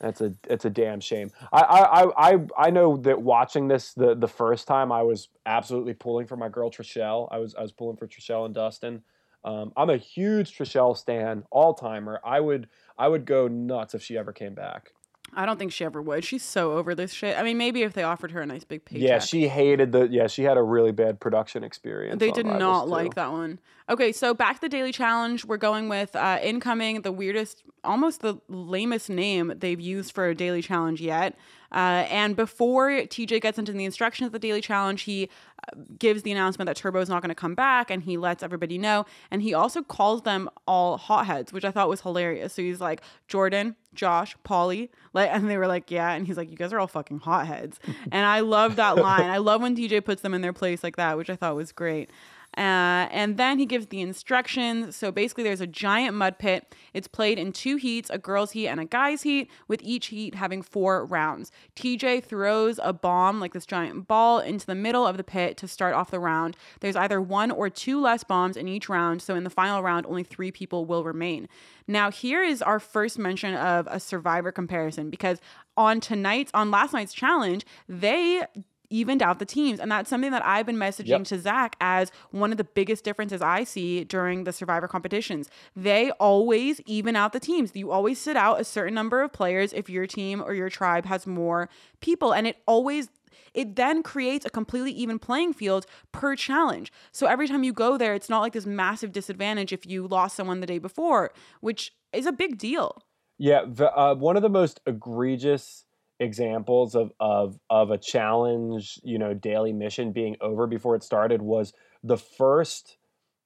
That's a it's a damn shame. I I, I I know that watching this the the first time I was absolutely pulling for my girl Trishelle. I was I was pulling for Trishelle and Dustin. Um, I'm a huge Trishelle stan, all timer. I would I would go nuts if she ever came back. I don't think she ever would. She's so over this shit. I mean, maybe if they offered her a nice big paycheck. Yeah, she hated the. Yeah, she had a really bad production experience. They did not too. like that one. Okay, so back to the daily challenge. We're going with uh, incoming, the weirdest, almost the lamest name they've used for a daily challenge yet. Uh, and before TJ gets into the instructions of the daily challenge, he uh, gives the announcement that Turbo is not going to come back, and he lets everybody know. And he also calls them all hotheads, which I thought was hilarious. So he's like Jordan, Josh, Pauly, like, and they were like, yeah, and he's like, you guys are all fucking hotheads. and I love that line. I love when TJ puts them in their place like that, which I thought was great. Uh, and then he gives the instructions. So basically, there's a giant mud pit. It's played in two heats a girl's heat and a guy's heat, with each heat having four rounds. TJ throws a bomb, like this giant ball, into the middle of the pit to start off the round. There's either one or two less bombs in each round. So in the final round, only three people will remain. Now, here is our first mention of a survivor comparison because on tonight's, on last night's challenge, they evened out the teams. And that's something that I've been messaging Yep. to Zach as one of the biggest differences I see during the survivor competitions. They always even out the teams. You always sit out a certain number of players if your team or your tribe has more people. And it always it then creates a completely even playing field per challenge. So every time you go there, it's not like this massive disadvantage if you lost someone the day before, which is a big deal. Yeah, v- uh, one of the most egregious examples of, of of a challenge, you know, daily mission being over before it started was the first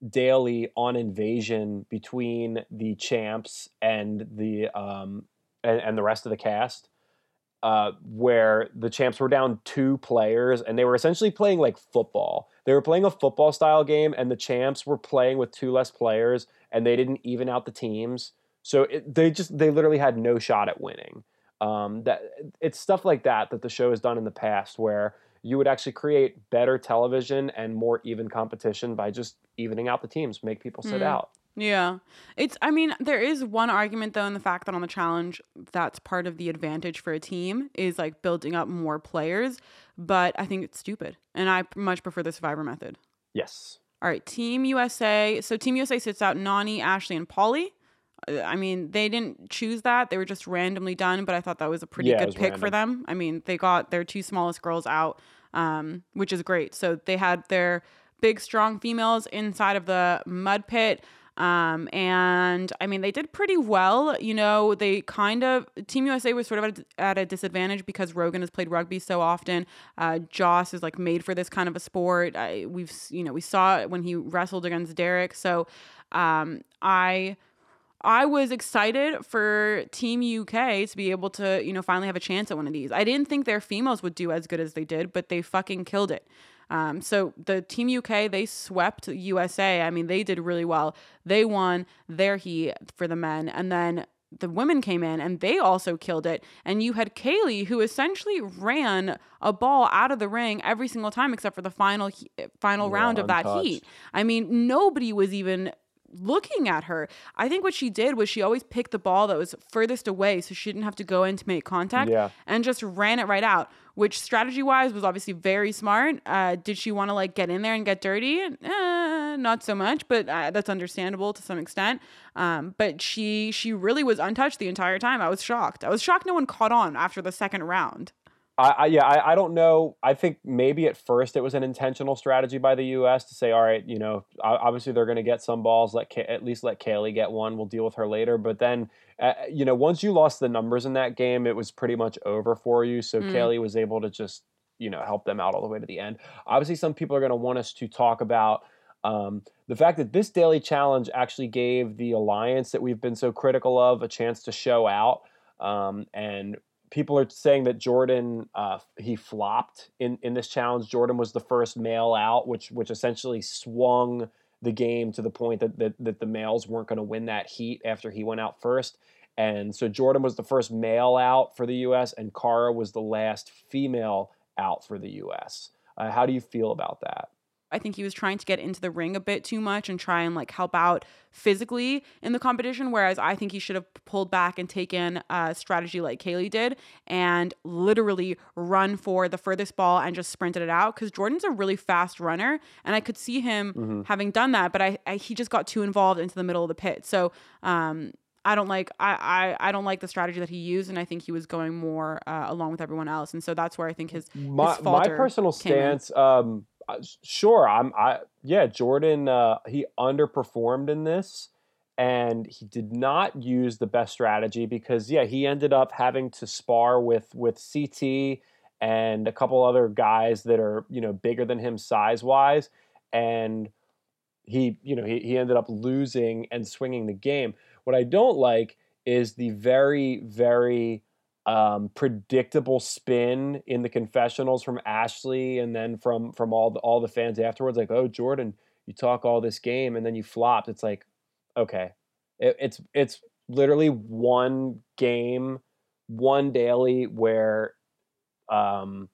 daily on invasion between the champs and the um and, and the rest of the cast. Uh, where the champs were down two players and they were essentially playing like football. They were playing a football style game, and the champs were playing with two less players, and they didn't even out the teams. So it, they just they literally had no shot at winning. Um, that it's stuff like that that the show has done in the past, where you would actually create better television and more even competition by just evening out the teams, make people sit Mm. out. Yeah. It's I mean, there is one argument though in the fact that on the challenge that's part of the advantage for a team is like building up more players, but I think it's stupid. And I much prefer the survivor method. Yes. All right, Team USA. So Team USA sits out Nany, Ashley, and Pauly. I mean, they didn't choose that. They were just randomly done, but I thought that was a pretty Yeah, good pick for them. I mean, they got their two smallest girls out, um, which is great. So they had their big, strong females inside of the mud pit. Um, and I mean, they did pretty well. You know, they kind of, Team USA was sort of at a, at a disadvantage because Rogan has played rugby so often. Uh, Joss is like made for this kind of a sport. I, we've, you know, we saw it when he wrestled against Derek. So, um, I, I was excited for Team UK to be able to, you know, finally have a chance at one of these. I didn't think their females would do as good as they did, but they fucking killed it. Um, so the Team UK, they swept USA. I mean, they did really well. They won their heat for the men, and then the women came in and they also killed it. And you had Kayleigh, who essentially ran a ball out of the ring every single time except for the final he- final Yeah, round of that heat. I mean, nobody was even looking at her. I think what she did was she always picked the ball that was furthest away so she didn't have to go in to make contact Yeah. and just ran it right out, which strategy wise was obviously very smart. Uh, did she want to like get in there and get dirty? Eh, not so much, but uh, that's understandable to some extent. Um, but she she really was untouched the entire time. I was shocked. I was shocked no one caught on after the second round. I, I yeah, I, I don't know. I think maybe at first it was an intentional strategy by the U.S. to say, all right, you know, obviously they're going to get some balls. Let Ka- at least let Kayleigh get one. We'll deal with her later. But then, uh, you know, once you lost the numbers in that game, it was pretty much over for you. So Mm. Kayleigh was able to just you know help them out all the way to the end. Obviously, some people are going to want us to talk about. Um, the fact that this daily challenge actually gave the alliance that we've been so critical of a chance to show out um, and people are saying that Jordan uh, he flopped in in this challenge. Jordan was the first male out, which which essentially swung the game to the point that that, that the males weren't going to win that heat after he went out first. And so Jordan was the first male out for the U.S. and Cara was the last female out for the U.S. Uh, how do you feel about that? I think he was trying to get into the ring a bit too much and try and like help out physically in the competition. Whereas I think he should have pulled back and taken a strategy like Kayleigh did and literally run for the furthest ball and just sprinted it out. Because Jordan's a really fast runner, and I could see him mm-hmm. having done that, but I, I, he just got too involved into the middle of the pit. So um, I don't like I, I I don't like the strategy that he used, and I think he was going more uh, along with everyone else, and so that's where I think his my, his my personal stance. Um, sure, I'm. I yeah, Jordan. Uh, he underperformed in this, and he did not use the best strategy because yeah, he ended up having to spar with with CT and a couple other guys that are you know bigger than him size wise, and he you know he he ended up losing and swinging the game. What I don't like is the very very um, predictable spin in the confessionals from Ashley and then from from all the, all the fans afterwards like oh Jordan you talk all this game and then you flopped it's like okay. It, it's it's literally one game one daily where um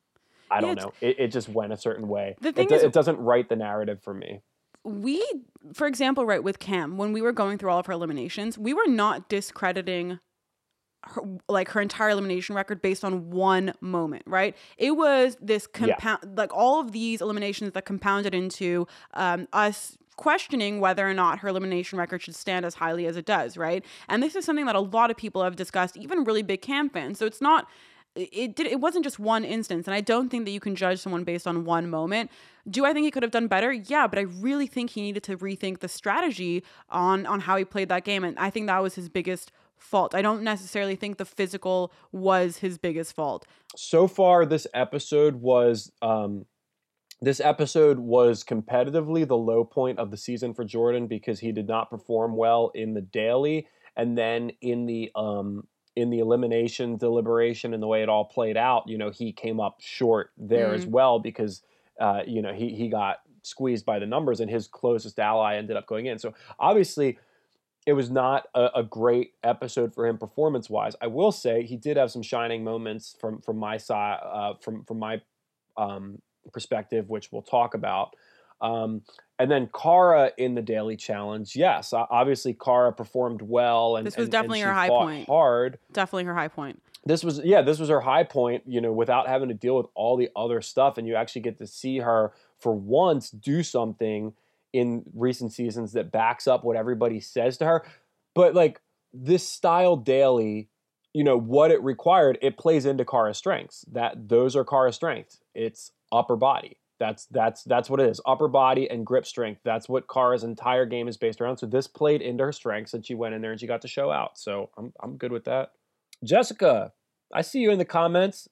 I don't yeah, know. It, it just went a certain way. The thing it, is, it doesn't write the narrative for me. We for example right with Kam when we were going through all of her eliminations we were not discrediting her, like her entire elimination record based on one moment, right? It was this compound, yeah. like all of these eliminations that compounded into um, us questioning whether or not her elimination record should stand as highly as it does, right? And this is something that a lot of people have discussed, even really big Kam fans. So it's not it did it wasn't just one instance and i don't think that you can judge someone based on one moment do i think he could have done better yeah but i really think he needed to rethink the strategy on on how he played that game and i think that was his biggest fault. I don't necessarily think the physical was his biggest fault. So far, this episode was um, this episode was competitively the low point of the season for Jordan because he did not perform well in the daily, and then in the um, in the elimination deliberation and the way it all played out, you know, he came up short there mm. as well because uh, you know he he got squeezed by the numbers and his closest ally ended up going in. So obviously it was not a, a great episode for him performance wise. I will say he did have some shining moments from from my side, uh, from from my um, perspective, which we'll talk about. Um, and then Cara in the daily challenge, yes, obviously Cara performed well, and this was and, definitely and her high point. Hard, definitely her high point. This was yeah, this was her high point. You know, without having to deal with all the other stuff, and you actually get to see her for once do something in recent seasons that backs up what everybody says to her. But like this style daily, you know, what it required, it plays into Cara's strengths. That those are Cara's strengths. It's upper body. That's that's that's what it is. Upper body and grip strength. That's what Cara's entire game is based around. So this played into her strengths and she went in there and she got to show out. So I'm I'm good with that. Jessica, I see you in the comments.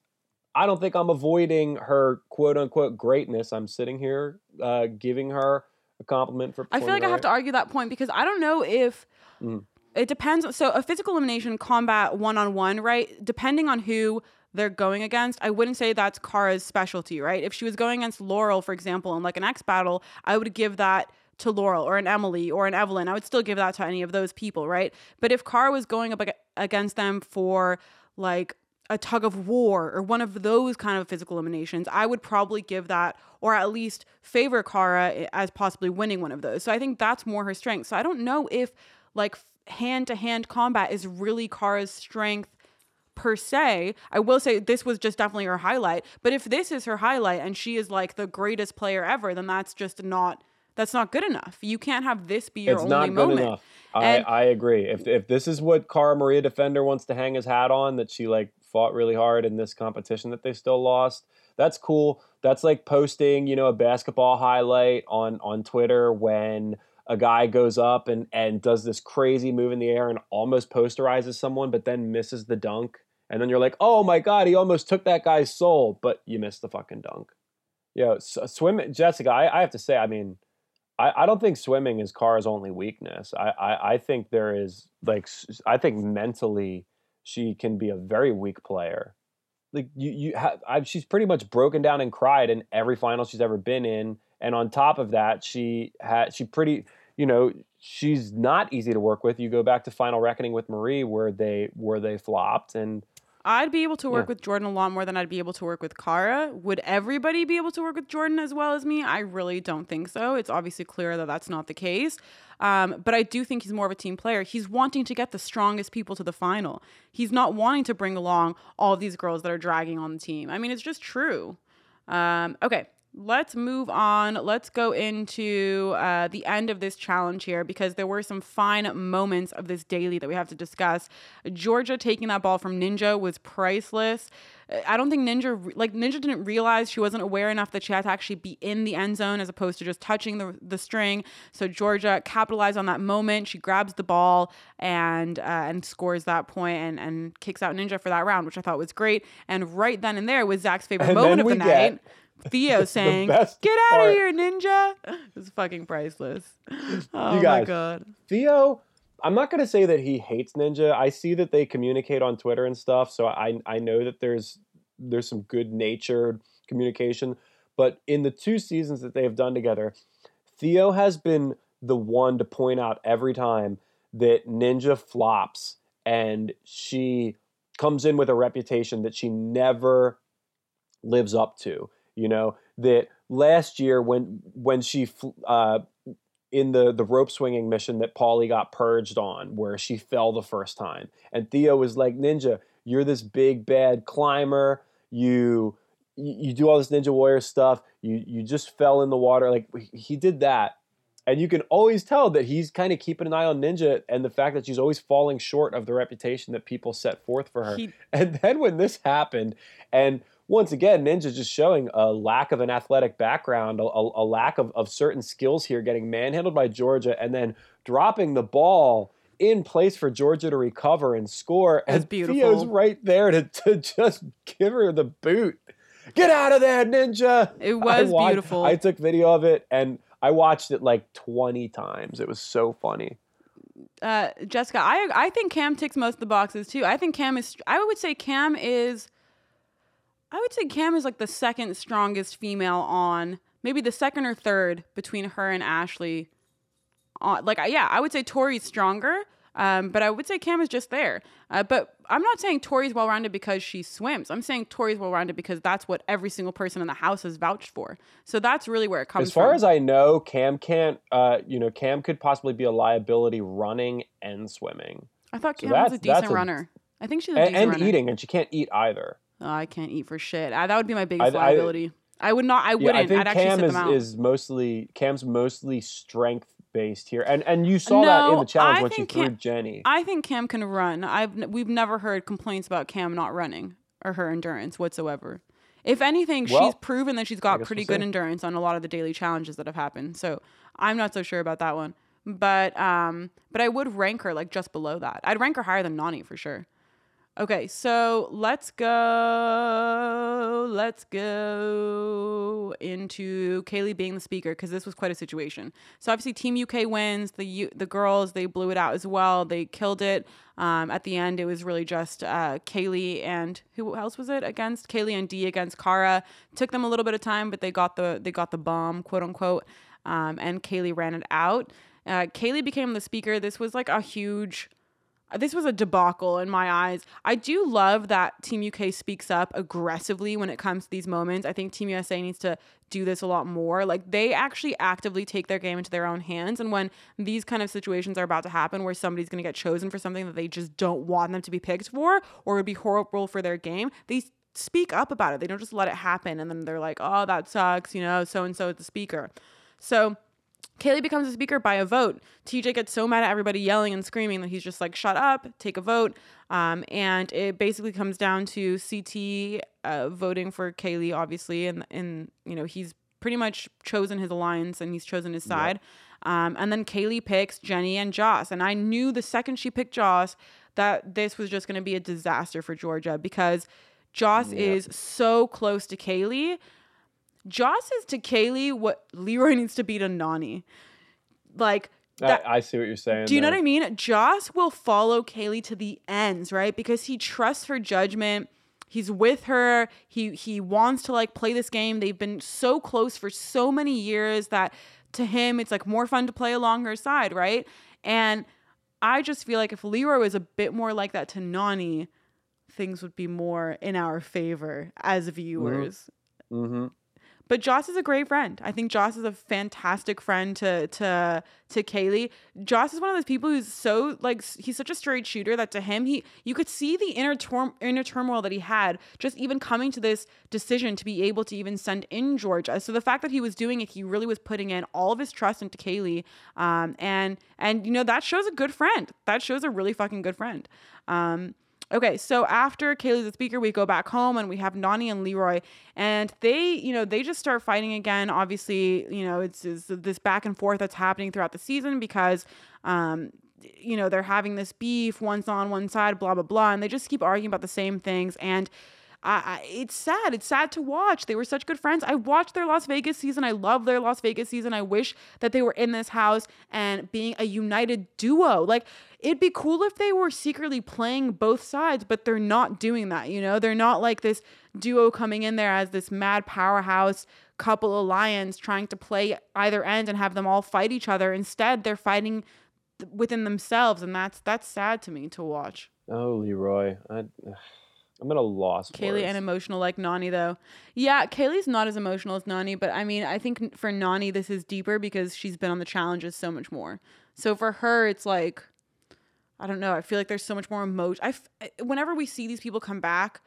I don't think I'm avoiding her quote unquote greatness. I'm sitting here uh, giving her a compliment for. I feel like I have to argue that point because I don't know if. Mm. It depends. So a physical elimination combat one on one, right? Depending on who they're going against, I wouldn't say that's Cara's specialty, right? If she was going against Laurel, for example, in like an X battle, I would give that to Laurel or an Emily or an Evelyn. I would still give that to any of those people, right? But if Cara was going up against them for like a tug of war or one of those kind of physical eliminations, I would probably give that or at least favor Cara as possibly winning one of those. So I think that's more her strength. So I don't know if like hand to hand combat is really Cara's strength per se. I will say this was just definitely her highlight. But if this is her highlight and she is like the greatest player ever, then that's just not that's not good enough. You can't have this be your it's only not good moment. Enough. I, I agree. If if this is what Cara Maria Defender wants to hang his hat on, that she like fought really hard in this competition that they still lost, that's cool. That's like posting, you know, a basketball highlight on on Twitter when a guy goes up and and does this crazy move in the air and almost posterizes someone, but then misses the dunk. And then you're like, oh my god, he almost took that guy's soul, but you missed the fucking dunk. Yeah, so swim, Jessica. I, I have to say, I mean, I, I don't think swimming is Cara's only weakness. I, I, I think there is like I think mentally she can be a very weak player like you you ha- I, she's pretty much broken down and cried in every final she's ever been in, and on top of that, she had she pretty you know she's not easy to work with. You go back to Final Reckoning with Marie where they where they flopped and I'd be able to work Yeah. with Jordan a lot more than I'd be able to work with Cara. Would everybody be able to work with Jordan as well as me? I really don't think so. It's obviously clear that that's not the case. Um, but I do think he's more of a team player. He's wanting to get the strongest people to the final. He's not wanting to bring along all these girls that are dragging on the team. I mean, it's just true. Um, okay, let's move on. Let's go into uh, the end of this challenge here because there were some fine moments of this daily that we have to discuss. Georgia taking that ball from Ninja was priceless. I don't think Ninja like Ninja didn't realize she wasn't aware enough that she had to actually be in the end zone as opposed to just touching the the string. So Georgia capitalized on that moment. She grabs the ball and uh, and scores that point and and kicks out Ninja for that round, which I thought was great. And right then and there was Zach's favorite And moment of the we get night. Theo saying, "Get out of here, Ninja!" It was fucking priceless. Oh my guys, god. Theo, I'm not going to say that he hates Ninja. I see that they communicate on Twitter and stuff, so I I know that there's there's some good natured communication. But in the two seasons that they have done together, Theo has been the one to point out every time that Ninja flops and she comes in with a reputation that she never lives up to. You know that last year when when she uh, in the the rope swinging mission that Paulie got purged on, where she fell the first time, and Theo was like, "Ninja, you're this big bad climber. You you, do all this Ninja Warrior stuff. You you just fell in the water. Like he- he did that." And you can always tell that he's kind of keeping an eye on Ninja and the fact that she's always falling short of the reputation that people set forth for her. He- And then when this happened, and once again, Ninja just showing a lack of an athletic background, a, a, lack of, of certain skills here, getting manhandled by Georgia, and then dropping the ball in place for Georgia to recover and score. That's and beautiful. Theo's right there to, to just give her the boot. Get out of there, Ninja! It I was beautiful. I took video of it and I watched it like 20 times. It was so funny. uh, Jessica, I I think Kam ticks most of the boxes too. I think Kam is. I would say Kam is. I would say Kam is like the second strongest female on, maybe the second or third between her and Ashley. On like yeah, I would say Tori's stronger. Um, but I would say Kam is just there. Uh, but I'm not saying Tori's well rounded because she swims. I'm saying Tori's well rounded because that's what every single person in the house has vouched for. So that's really where it comes from. As far from. as I know, Kam can't, uh, you know, Kam could possibly be a liability running and swimming. I thought so Kam was a decent runner. I think she's a And, and eating, and she can't eat either. Oh, I can't eat for shit. I, that would be my biggest I- I- liability. I, would not. I wouldn't. I think I'd actually Kam sit is, them out. is mostly Kam's mostly strength based here, and and you saw that in the challenge I when she threw Kam- Jenny. I think Kam can run. I've we've never heard complaints about Kam not running or her endurance whatsoever. If anything, Well, she's proven that she's got pretty we'll good see. endurance on a lot of the daily challenges that have happened. So I'm not so sure about that one. But um, but I would rank her like just below that. I'd rank her higher than Nany for sure. Okay, so let's go. Let's go into Kayleigh being the speaker because this was quite a situation. So obviously, Team UK wins. The the girls they blew it out as well. They killed it. Um, at the end, it was really just uh, Kayleigh and who else was it against? Kayleigh and Dee against Cara. Took them a little bit of time, but they got the they got the bomb, quote unquote. Um, and Kayleigh ran it out. Uh, Kayleigh became the speaker. This was like a huge this was a debacle in my eyes. I do love that Team UK speaks up aggressively when it comes to these moments. I think Team USA needs to do this a lot more. Like they actually actively take their game into their own hands. And when these kind of situations are about to happen where somebody's going to get chosen for something that they just don't want them to be picked for or would be horrible for their game, they speak up about it. They don't just let it happen and then they're like, oh, that sucks, you know, so and so is the speaker. So Kayleigh becomes a speaker by a vote. TJ gets so mad at everybody yelling and screaming that he's just like, shut up, take a vote. Um, and it basically comes down to CT uh, voting for Kayleigh, obviously. And, and, you know, he's pretty much chosen his alliance and he's chosen his side. Um, and then Kayleigh picks Jenny and Joss. And I knew the second she picked Joss that this was just going to be a disaster for Georgia because Joss is so close to Kayleigh. Joss is to Kayleigh what Leroy needs to be to Nany. Like that, I, I see what you're saying. do you know what I mean? Joss will follow Kayleigh to the ends, right? Because he trusts her judgment. he's with her. He he wants to like play this game. They've been so close for so many years that to him it's like more fun to play along her side, right? And I just feel like if Leroy was a bit more like that to Nany, things would be more in our favor as viewers. Mm-hmm. But Joss is a great friend. I think Joss is a fantastic friend to to to Kayleigh. Joss is one of those people who's so like he's such a straight shooter that to him he you could see the inner tor- inner turmoil that he had just even coming to this decision to be able to even send in Georgia. So the fact that he was doing it, he really was putting in all of his trust into Kaylee. Um, and and you know that shows a good friend. That shows a really fucking good friend. Um, Okay, so after Kayleigh's the speaker, we go back home and we have Nany and Leroy, and they, you know, they just start fighting again. Obviously, you know, it's, it's this back and forth that's happening throughout the season because, um, you know, they're having this beef, one's on one side, blah blah blah, and they just keep arguing about the same things and. I, I, it's sad. It's sad to watch. They were such good friends. I watched their Las Vegas season. I love their Las Vegas season. I wish that they were in this house and being a united duo. Like it'd be cool if they were secretly playing both sides, but they're not doing that, you know? They're not like this duo coming in there as this mad powerhouse couple alliance trying to play either end and have them all fight each other. Instead, they're fighting th- within themselves and that's that's sad to me to watch. Oh, Leroy. I, I'm at a loss. Kayleigh and emotional like Nany though. Yeah, Kayleigh's not as emotional as Nany, but I mean, I think for Nany this is deeper because she's been on the challenges so much more. So for her, it's like I don't know. I feel like there's so much more emotion. I f- whenever we see these people come back,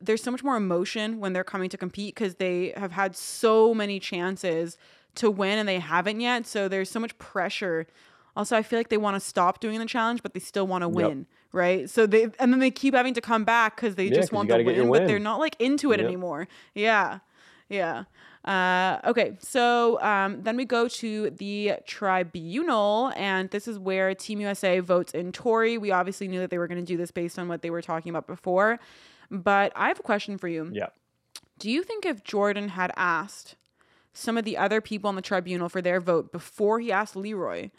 there's so much more emotion when they're coming to compete because they have had so many chances to win and they haven't yet. So there's so much pressure. Also, I feel like they want to stop doing the challenge, but they still want to win, Yep. right? So they and then they keep having to come back because they Yeah, just want the get win, but they're not like into it Yep. anymore. Yeah, yeah. Uh, okay, so um, then we go to the tribunal, and this is where Team USA votes in Tori. We obviously knew that they were going to do this based on what they were talking about before, but I have a question for you. Yeah. Do you think if Jordan had asked some of the other people on the tribunal for their vote before he asked Leroy,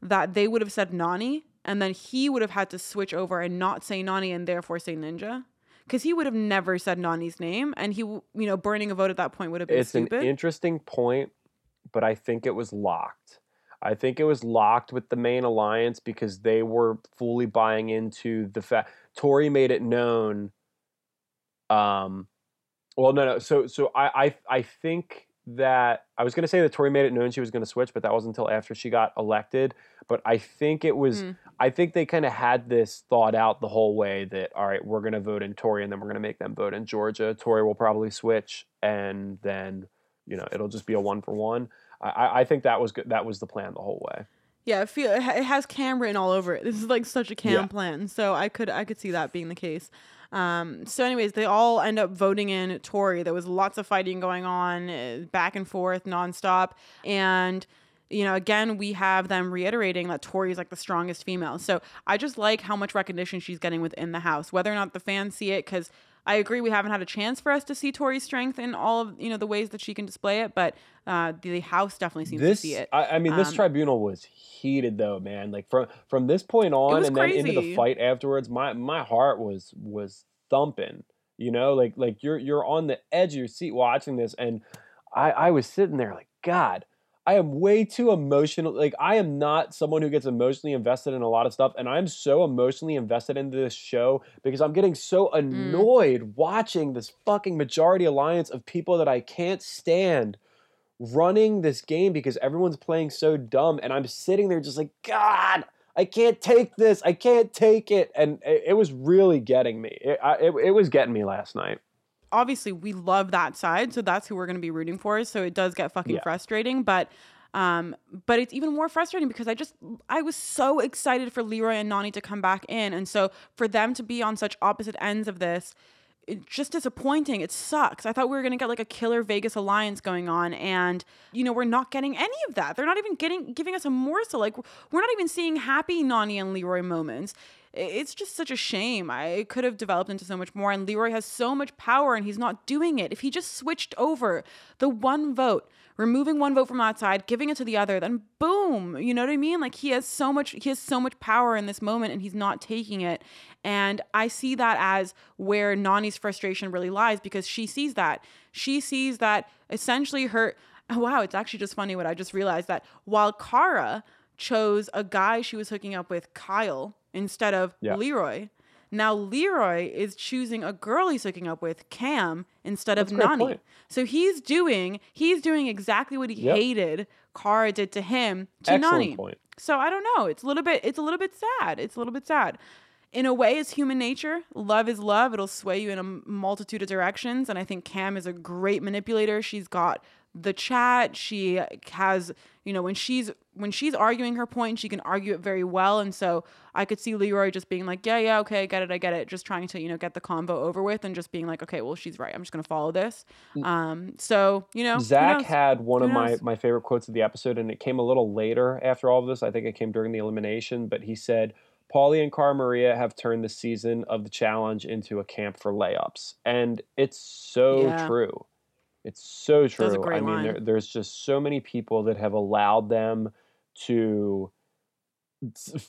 that they would have said Nany, and then he would have had to switch over and not say Nany and therefore say Ninja? Because he would have never said Nany's name, and he, you know, burning a vote at that point would have been It's stupid. an interesting point, but I think it was locked. I think it was locked with the main alliance because they were fully buying into the fact Tori made it known. Um, well, no, no. So, so I, I, I think that I was going to say that Tori made it known she was going to switch, but that wasn't until after she got elected. But I think it was. Mm. I think they kind of had this thought out the whole way that all right, we're going to vote in Tori, and then we're going to make them vote in Georgia. Tori will probably switch, and then you know it'll just be a one for one. I- I, think that was good. That was the plan the whole way. Yeah, I feel it it has Kam written all over it. This is like such a Kam Yeah. plan, so I could I could see that being the case. Um, so, anyways, they all end up voting in Tori. There was lots of fighting going on, uh, back and forth, nonstop, and you know, again, we have them reiterating that Tori is like the strongest female. So I just like how much recognition she's getting within the house, whether or not the fans see it, because I agree we haven't had a chance for us to see Tori's strength in all of you know the ways that she can display it, but uh, the house definitely seems This, to see it. I, I mean, this Um, tribunal was heated though, man. Like from from this point on, and then into the fight afterwards, my my heart was was thumping. You know, like like you're you're on the edge of your seat watching this, and I I was sitting there like, God, I am way too emotional. Like I am not someone who gets emotionally invested in a lot of stuff, and I'm so emotionally invested into this show because I'm getting so mm. annoyed watching this fucking majority alliance of people that I can't stand running this game because everyone's playing so dumb, and I'm sitting there just like, God. I can't take this. I can't take it, and it, it was really getting me. It, I, it, it was getting me last night. Obviously we love that side, so that's who we're going to be rooting for. So it does get fucking Yeah. frustrating, but um but it's even more frustrating because I just I was so excited for Leroy and Nany to come back in and so for them to be on such opposite ends of this just disappointing. It sucks. I thought we were going to get like a killer Vegas alliance going on and you know, we're not getting any of that. They're not even getting giving us a morsel. Like we're not even seeing happy Nany and Leroy moments. it's just such a shame. I could have developed into so much more. And Leroy has so much power and he's not doing it. If he just switched over the one vote, removing one vote from that side, giving it to the other, then boom, you know what I mean? Like he has so much he has so much power in this moment and he's not taking it. And I see that as where Nany's frustration really lies because she sees that. She sees that essentially her oh, wow, it's actually just funny what I just realized that while Cara chose a guy she was hooking up with, Kyle, instead of yeah. Leroy. Now Leroy is choosing a girl he's hooking up with, Kam, instead That's of Nany. Point. So he's doing he's doing exactly what he yep. hated Cara did to him to Excellent Nany. Point. So I don't know. It's a little bit it's a little bit sad. It's a little bit sad. In a way, it's human nature. Love is love. It'll sway you in a multitude of directions. And I think Kam is a great manipulator. She's got the chat she has you know when she's when she's arguing her point she can argue it very well and so i could see leroy just being like yeah yeah okay i get it i get it just trying to you know get the convo over with and just being like okay well she's right i'm just gonna follow this um so you know zach had one of my my favorite quotes of the episode and it came a little later after all of this i think it came during the elimination but he said Paulie and Cara Maria have turned the season of the challenge into a camp for layups. And it's so yeah. true. It's so true. I mean, there, there's just so many people that have allowed them to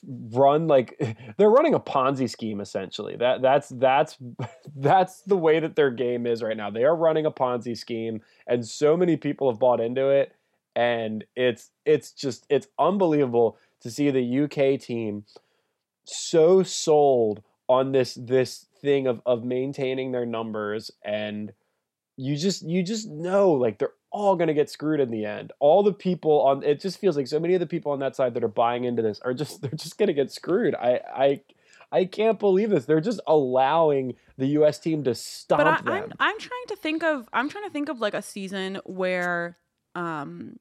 run like they're running a Ponzi scheme essentially. That that's that's that's the way that their game is right now. They are running a Ponzi scheme and so many people have bought into it and it's it's just it's unbelievable to see the UK team so sold on this this thing of of maintaining their numbers and you just you just know like they're all going to get screwed in the end. All the people on it just feels like so many of the people on that side that are buying into this are just they're just going to get screwed. I I I can't believe this. They're just allowing the U.S. team to stomp but I, them. I'm I'm trying to think of I'm trying to think of like a season where um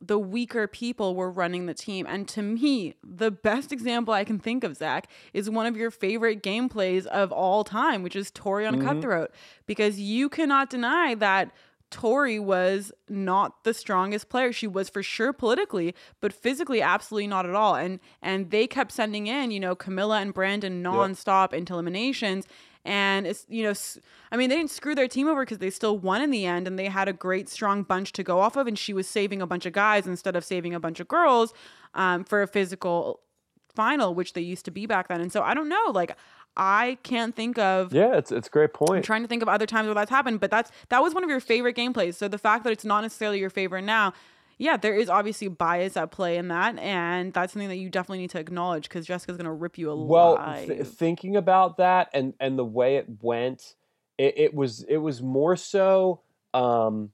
the weaker people were running the team. And to me, the best example I can think of, Zach, is one of your favorite gameplays of all time, which is Tori on mm-hmm. Cutthroat. Because you cannot deny that Tori was not the strongest player. She was for sure politically, but physically absolutely not at all. And and they kept sending in, you know, Camila and Brandon nonstop yep. into eliminations. And it's, you know, I mean, they didn't screw their team over because they still won in the end and they had a great, strong bunch to go off of. And she was saving a bunch of guys instead of saving a bunch of girls um, for a physical final, which they used to be back then. And so I don't know, like, I can't think of. Yeah, it's it's a great point. I'm trying to think of other times where that's happened, but that's that was one of your favorite gameplays. So the fact that it's not necessarily your favorite now yeah, there is obviously bias at play in that, and that's something that you definitely need to acknowledge because Jessica's gonna rip you a. Well, th- thinking about that and and the way it went, it, it was it was more so. Um,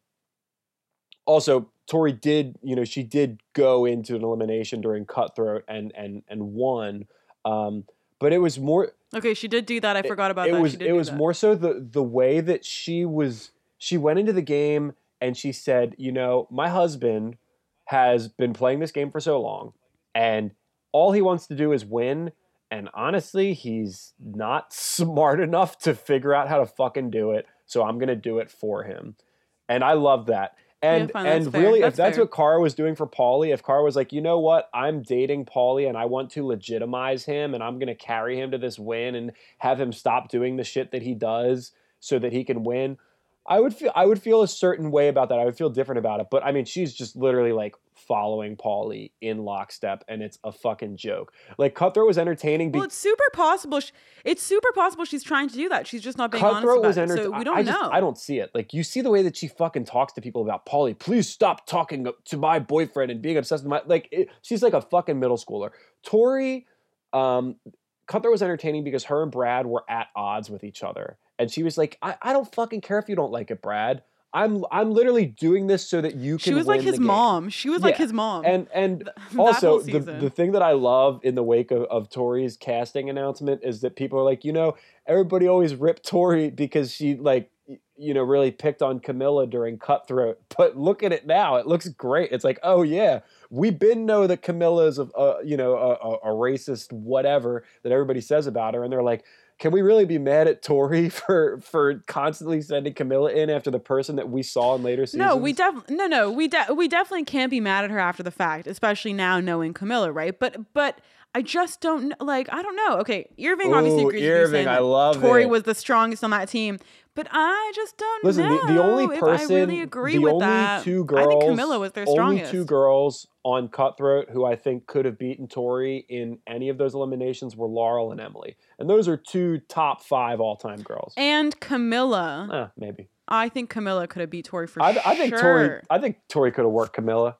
also, Tori did you know she did go into an elimination during Cutthroat and and and won, um, but it was more. Okay, she did do that. I forgot about it that. Was it was more so the the way that she was she went into the game and she said, You know, my husband has been playing this game for so long, and all he wants to do is win. And honestly, he's not smart enough to figure out how to fucking do it. So I'm going to do it for him. And I love that. And yeah, and really, that's if that's what Cara was doing for Paulie, if Cara was like, you know what, I'm dating Paulie and I want to legitimize him and I'm gonna carry him to this win and have him stop doing the shit that he does so that he can win. I would feel I would feel a certain way about that. I would feel different about it. But I mean, she's just literally like following Paulie in lockstep, and it's a fucking joke. Like Cutthroat was entertaining. Be- well, it's super possible. She, it's super possible she's trying to do that. She's just not being Cutthroat honest about was it. So we don't I know. Just, I don't see it. Like you see the way that she fucking talks to people about Paulie. Please stop talking to my boyfriend and being obsessed with my like. It, she's like a fucking middle schooler. Tori, um, Cutthroat was entertaining because her and Brad were at odds with each other and she was like, I, I don't fucking care if you don't like it, Brad. I'm I'm literally doing this so that you can. She was like his mom. She was yeah. like his mom. And and also the, the thing that I love in the wake of, of Tori's casting announcement is that people are like, you know, everybody always ripped Tori because she like you know really picked on Camila during Cutthroat. But look at it now; it looks great. It's like, oh yeah, we been know that Camila is a, a uh, you know a, a racist whatever that everybody says about her, and they're like can we really be mad at Tori for for constantly sending Camila in after the person that we saw in later seasons? No, we definitely no no we de- we definitely can't be mad at her after the fact, especially now knowing Camila, right? But but I just don't like. I don't know. Okay, Irving obviously Ooh, agrees with you Irving, saying I love Tori it. was the strongest on that team, but I just don't Listen, know the, the only if person, I really agree the with only that. two girls, I think Camila was their only two girls on Cutthroat who I think could have beaten Tori in any of those eliminations were Laurel and Emily, and those are two top five all time girls. and Camila, Eh, maybe. I think Camila could have beat Tori for I, sure. I think Tori. I think Tori could have worked Camila.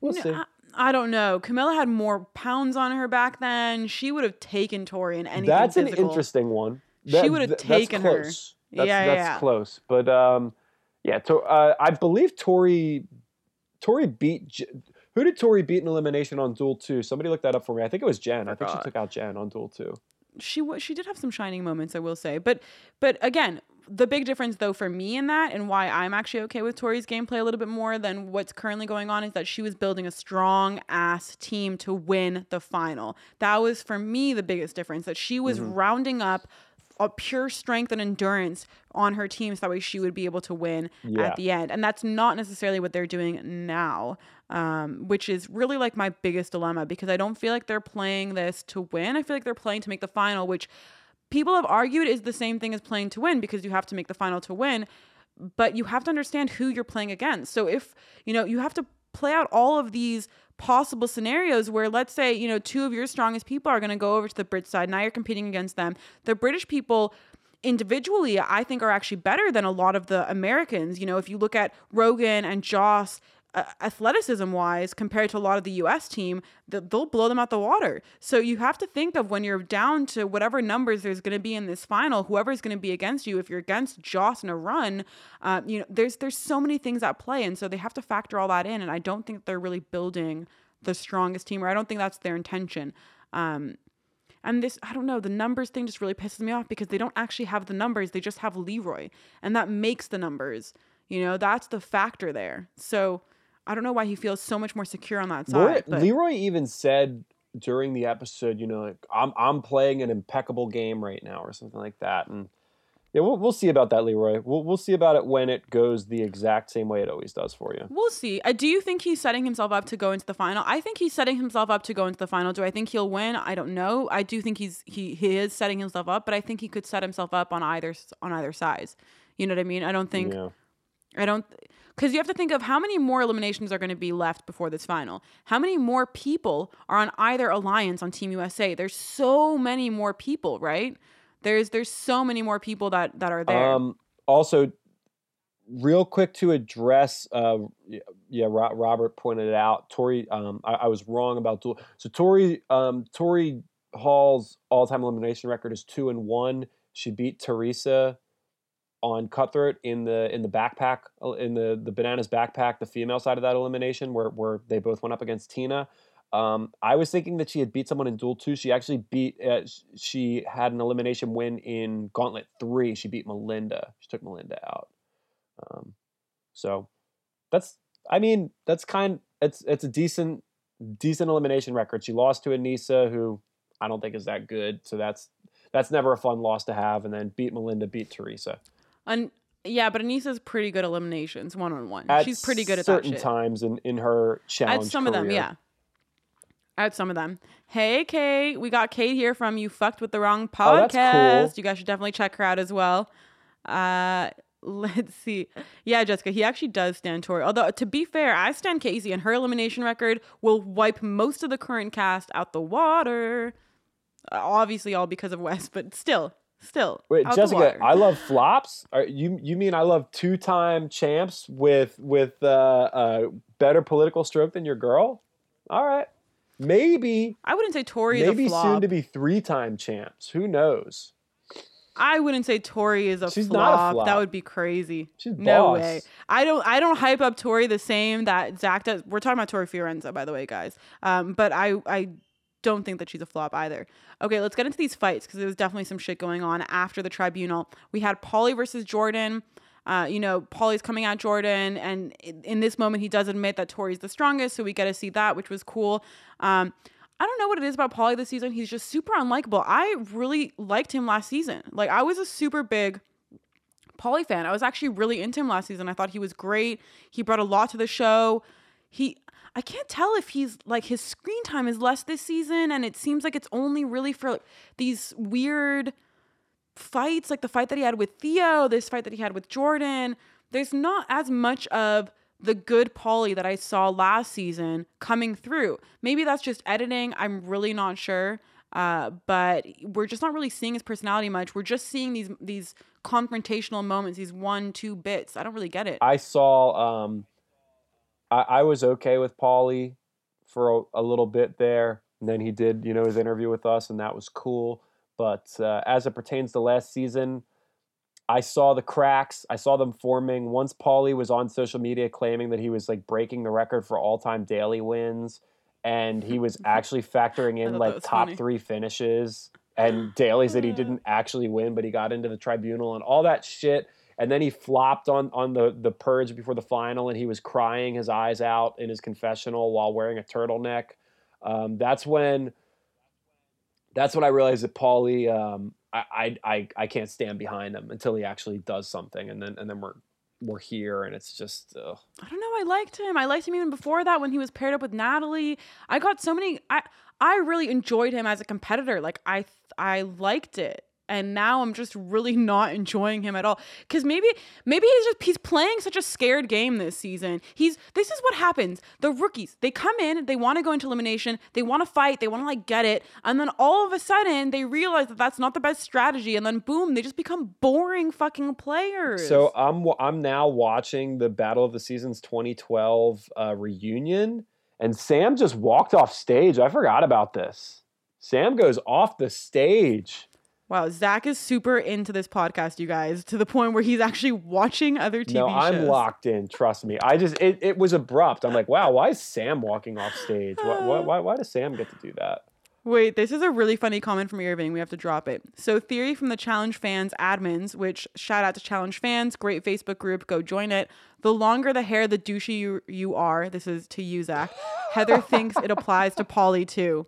We'll No, see. I, I don't know. Camila had more pounds on her back then. She would have taken Tori in anything That's an interesting one. She would have th- taken her. That's, Yeah, that's yeah. close. But um, yeah. To, uh, I believe Tori. Tori beat. J- Who did Tori beat in elimination on Duel Two? Somebody looked that up for me. I think it was Jen. I think she took out Jen on Duel Two. she wa she did have some shining moments, I will say. But but again, the big difference though for me in that and why I'm actually okay with Tori's gameplay a little bit more than what's currently going on is that she was building a strong ass team to win the final. That was for me the biggest difference that she was rounding up pure strength and endurance on her team so that way she would be able to win Yeah. at the end. And that's not necessarily what they're doing now. Um, which is really like my biggest dilemma because I don't feel like they're playing this to win. I feel like they're playing to make the final, which people have argued is the same thing as playing to win because you have to make the final to win. But you have to understand who you're playing against. So if, you know, you have to play out all of these possible scenarios where let's say, you know, two of your strongest people are going to go over to the Brit side. Now you're competing against them. The British people individually I think are actually better than a lot of the Americans. You know, if you look at Rogan and Joss uh, athleticism wise compared to a lot of the US team, th- they'll blow them out the water. So you have to think of when you're down to whatever numbers there's going to be in this final, whoever's going to be against you. If you're against Joss in a run, uh, you know, there's there's so many things at play, and so they have to factor all that in. And I don't think they're really building the strongest team, or I don't think that's their intention. Um, and this, I don't know, the numbers thing just really pisses me off because they don't actually have the numbers. They just have Leroy. And that makes the numbers. You know, that's the factor there. So I don't know why he feels so much more secure on that side. But Leroy even said during the episode, you know, like I'm I'm playing an impeccable game right now, or something like that. And yeah, we'll we'll see about that, Leroy. We'll we'll see about it when it goes the exact same way it always does for you. we'll see. I do you think he's setting himself up to go into the final? I think he's setting himself up to go into the final. Do I think he'll win? I don't know. I do think he's he he is setting himself up, but I think he could set himself up on either on either sides. You know what I mean? I don't think Yeah. I don't because you have to think of how many more eliminations are going to be left before this final. How many more people are on either alliance on Team USA? There's so many more people, right? There's there's so many more people that that are there. Um, also, real quick to address, uh, yeah, Ro- Robert pointed it out. Tori, um, I, I was wrong about duel. So Tori, um, Tori Hall's all-time elimination record is two and one. She beat Teresa on Cutthroat in the in the backpack uh, in the the bananas backpack, the female side of that elimination, where where they both went up against Tina. Um, I was thinking that she had beat someone in Duel Two. She actually beat. Uh, she had an elimination win in Gauntlet Three. She beat Melinda. She took Melinda out. Um, so that's. I mean, that's kind. It's it's a decent decent elimination record. She lost to Aneesa, who I don't think is that good. So that's that's never a fun loss to have. And then beat Melinda, beat Teresa. And yeah, but Aneesa's pretty good at eliminations one on one. She's pretty good at that certain times in in her challenge. At some of them, career. yeah. At some of them. Hey, Kate. We got Kate here from You Fucked with the Wrong Oh, Podcast. that's cool. You guys should definitely check her out as well. Uh, let's see. Yeah, Jessica, he actually does stand Tori. Although, to be fair, I stand Casey, and her elimination record will wipe most of the current cast out the water. Obviously, all because of Wes, but still, still. Wait, Jessica. I love flops. Are you you mean I love two time champs with with uh, uh, better political stroke than your girl? All right, maybe I wouldn't say Tori is maybe a flop. soon to be three time champs. Who knows? I wouldn't say Tori is a, She's flop. not a flop. That would be crazy. She's no boss. way. I don't. I don't hype up Tori the same that Zach does. We're talking about Tori Fiorenza, by the way, guys. Um, but I I don't think that she's a flop either. Okay, let's get into these fights because there was definitely some shit going on after the tribunal. We had Paulie versus Jordan. Uh, you know, Paulie's coming at Jordan, and in, in this moment, he does admit that Tori's the strongest, so we get to see that, which was cool. Um, I don't know what it is about Paulie this season. He's just super unlikable. I really liked him last season. Like I was a super big Paulie fan. I was actually really into him last season. I thought he was great. He brought a lot to the show. He I can't tell if he's like his screen time is less this season and it seems like it's only really for like, these weird fights like the fight that he had with Theo, this fight that he had with Jordan. There's not as much of the good Paulie that I saw last season coming through. Maybe that's just editing. I'm really not sure. Uh, but we're just not really seeing his personality much. We're just seeing these these confrontational moments, these one two bits. I don't really get it. I saw. Um, I, I was okay with Paulie for a, a, little bit there, and then he did, you know, his interview with us, and that was cool. But uh, as it pertains to last season, I saw the cracks. I saw them forming. Once Paulie was on social media claiming that he was like breaking the record for all time daily wins, and he was actually factoring in like top funny. three finishes and dailies that he didn't actually win, but he got into the tribunal and all that shit. And then he flopped on on the the purge before the final, and he was crying his eyes out in his confessional while wearing a turtleneck. Um, that's when. That's when I realized that Paulie um, I, I I can't stand behind him until he actually does something, and then and then we're we're here, and it's just. Ugh. I don't know. I liked him. I liked him even before that when he was paired up with Natalie. I got so many. I I really enjoyed him as a competitor. Like I I liked it and now I'm just really not enjoying him at all. Cause maybe maybe he's just he's playing such a scared game this season. He's this is what happens. The rookies they come in, they want to go into elimination, they want to fight, they want to like get it, and then all of a sudden they realize that that's not the best strategy, and then boom, they just become boring fucking players. So I'm I'm now watching the Battle of the Seasons 2012 uh, reunion, and Sam just walked off stage. I forgot about this. Sam goes off the stage. Wow, Zach is super into this podcast, you guys, to the point where he's actually watching other TV no, shows. I'm locked in. Trust me. I just it, it was abrupt. I'm like, wow, why is Sam walking off stage? Why, why, why, why does Sam get to do that? Wait, this is a really funny comment from Irving. We have to drop it. So, theory from the Challenge fans admins, which shout out to Challenge fans, great Facebook group, go join it. The longer the hair, the douchey you, you are. This is to you, Zach. Heather thinks it applies to Paulie too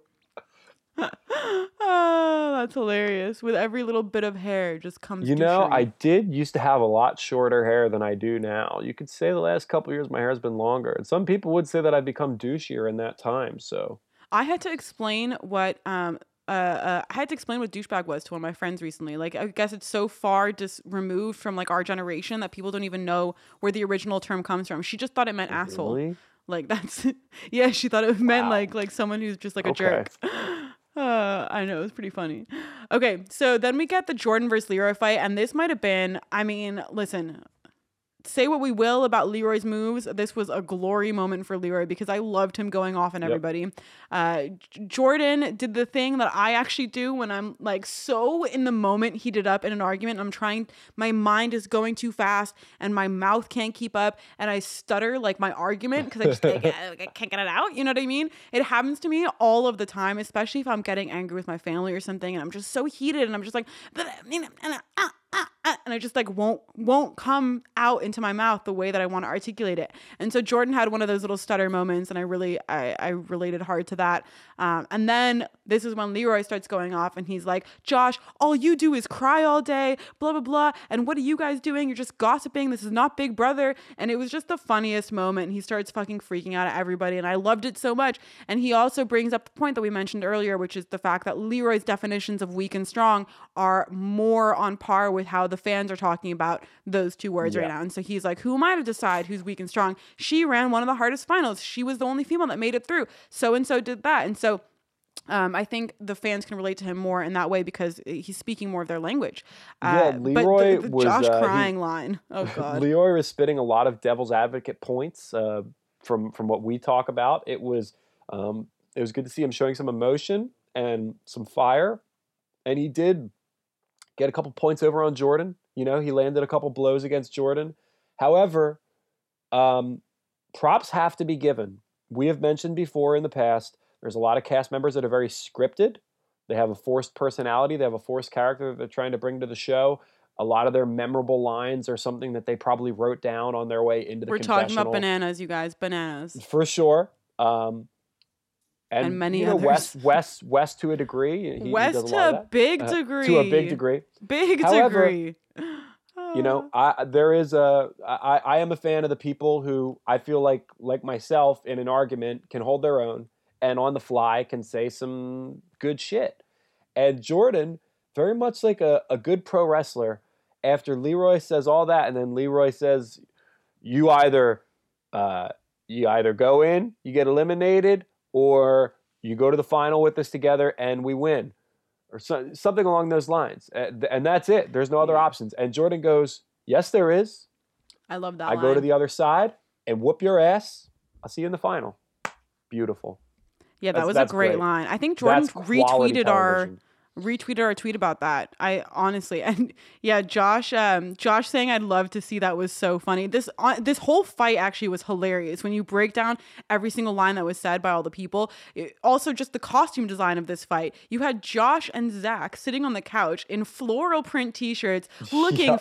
oh, that's hilarious. With every little bit of hair just comes. You know, I did used to have a lot shorter hair than I do now. You could say the last couple years my hair has been longer, and some people would say that I've become douchier in that time. So I had to explain what um uh, uh, I had to explain what douchebag was to one of my friends recently. Like, I guess it's so far just removed from like our generation that people don't even know where the original term comes from. She just thought it meant really? asshole. Like that's yeah. She thought it meant wow. like like someone who's just like a okay. jerk. Uh, I know it was pretty funny. Okay, so then we get the Jordan versus Leroy fight, and this might have been. I mean, listen, say what we will about Leroy's moves, this was a glory moment for Leroy because I loved him going off on everybody. Yep. Uh, Jordan did the thing that I actually do when I'm like so in the moment heated up in an argument. I'm trying, my mind is going too fast and my mouth can't keep up and I stutter like my argument because I just I can't get it out. You know what I mean? It happens to me all of the time, especially if I'm getting angry with my family or something and I'm just so heated and I'm just like, and I just like won't won't come out into my mouth the way that I want to articulate it. And so Jordan had one of those little stutter moments, and I really I, I related hard to that. Um, and then this is when Leroy starts going off, and he's like, "Josh, all you do is cry all day, blah blah blah. And what are you guys doing? You're just gossiping. This is not Big Brother." And it was just the funniest moment. And he starts fucking freaking out at everybody, and I loved it so much. And he also brings up the point that we mentioned earlier, which is the fact that Leroy's definitions of weak and strong are more on par with how the fans are talking about those two words yeah. right now. And so he's like, who am I to decide who's weak and strong? She ran one of the hardest finals. She was the only female that made it through. So and so did that. And so um, I think the fans can relate to him more in that way because he's speaking more of their language. Uh, yeah, Leroy the, the was Josh uh, crying he, line. Oh God, Leroy was spitting a lot of devil's advocate points uh, from from what we talk about. It was um, it was good to see him showing some emotion and some fire, and he did get a couple points over on Jordan. You know, he landed a couple blows against Jordan. However, um, props have to be given. We have mentioned before in the past, there's a lot of cast members that are very scripted. They have a forced personality, they have a forced character that they're trying to bring to the show. A lot of their memorable lines are something that they probably wrote down on their way into the We're talking about bananas, you guys, bananas. For sure. Um, and, and many you know, others. Wes, Wes, Wes to a degree. He, he Wes does a to a big Uh, degree. To a big degree. Big However, degree. You know, I there is a I, I am a fan of the people who I feel like like myself in an argument can hold their own and on the fly can say some good shit. And Jordan, very much like a, a good pro wrestler, after Leroy says all that, and then Leroy says, "You either uh, you either go in, you get eliminated, or you go to the final with us together and we win." Or so, something along those lines, and, that's it. There's no other Yeah. options. And Jordan goes, "Yes, there is. I love that. I go to the other side and whoop your ass. I'll see you in the final." Beautiful. Yeah, that That's- was a great, great. line. I think Jordan That's retweeted our television. Retweeted our tweet about that. I honestly and yeah, Josh um Josh saying I'd love to see that was so funny. This uh, this whole fight actually was hilarious when you break down every single line that was said by all the people. It- also just the costume design of this fight. You had Josh and Zach sitting on the couch in floral print t-shirts looking Yeah.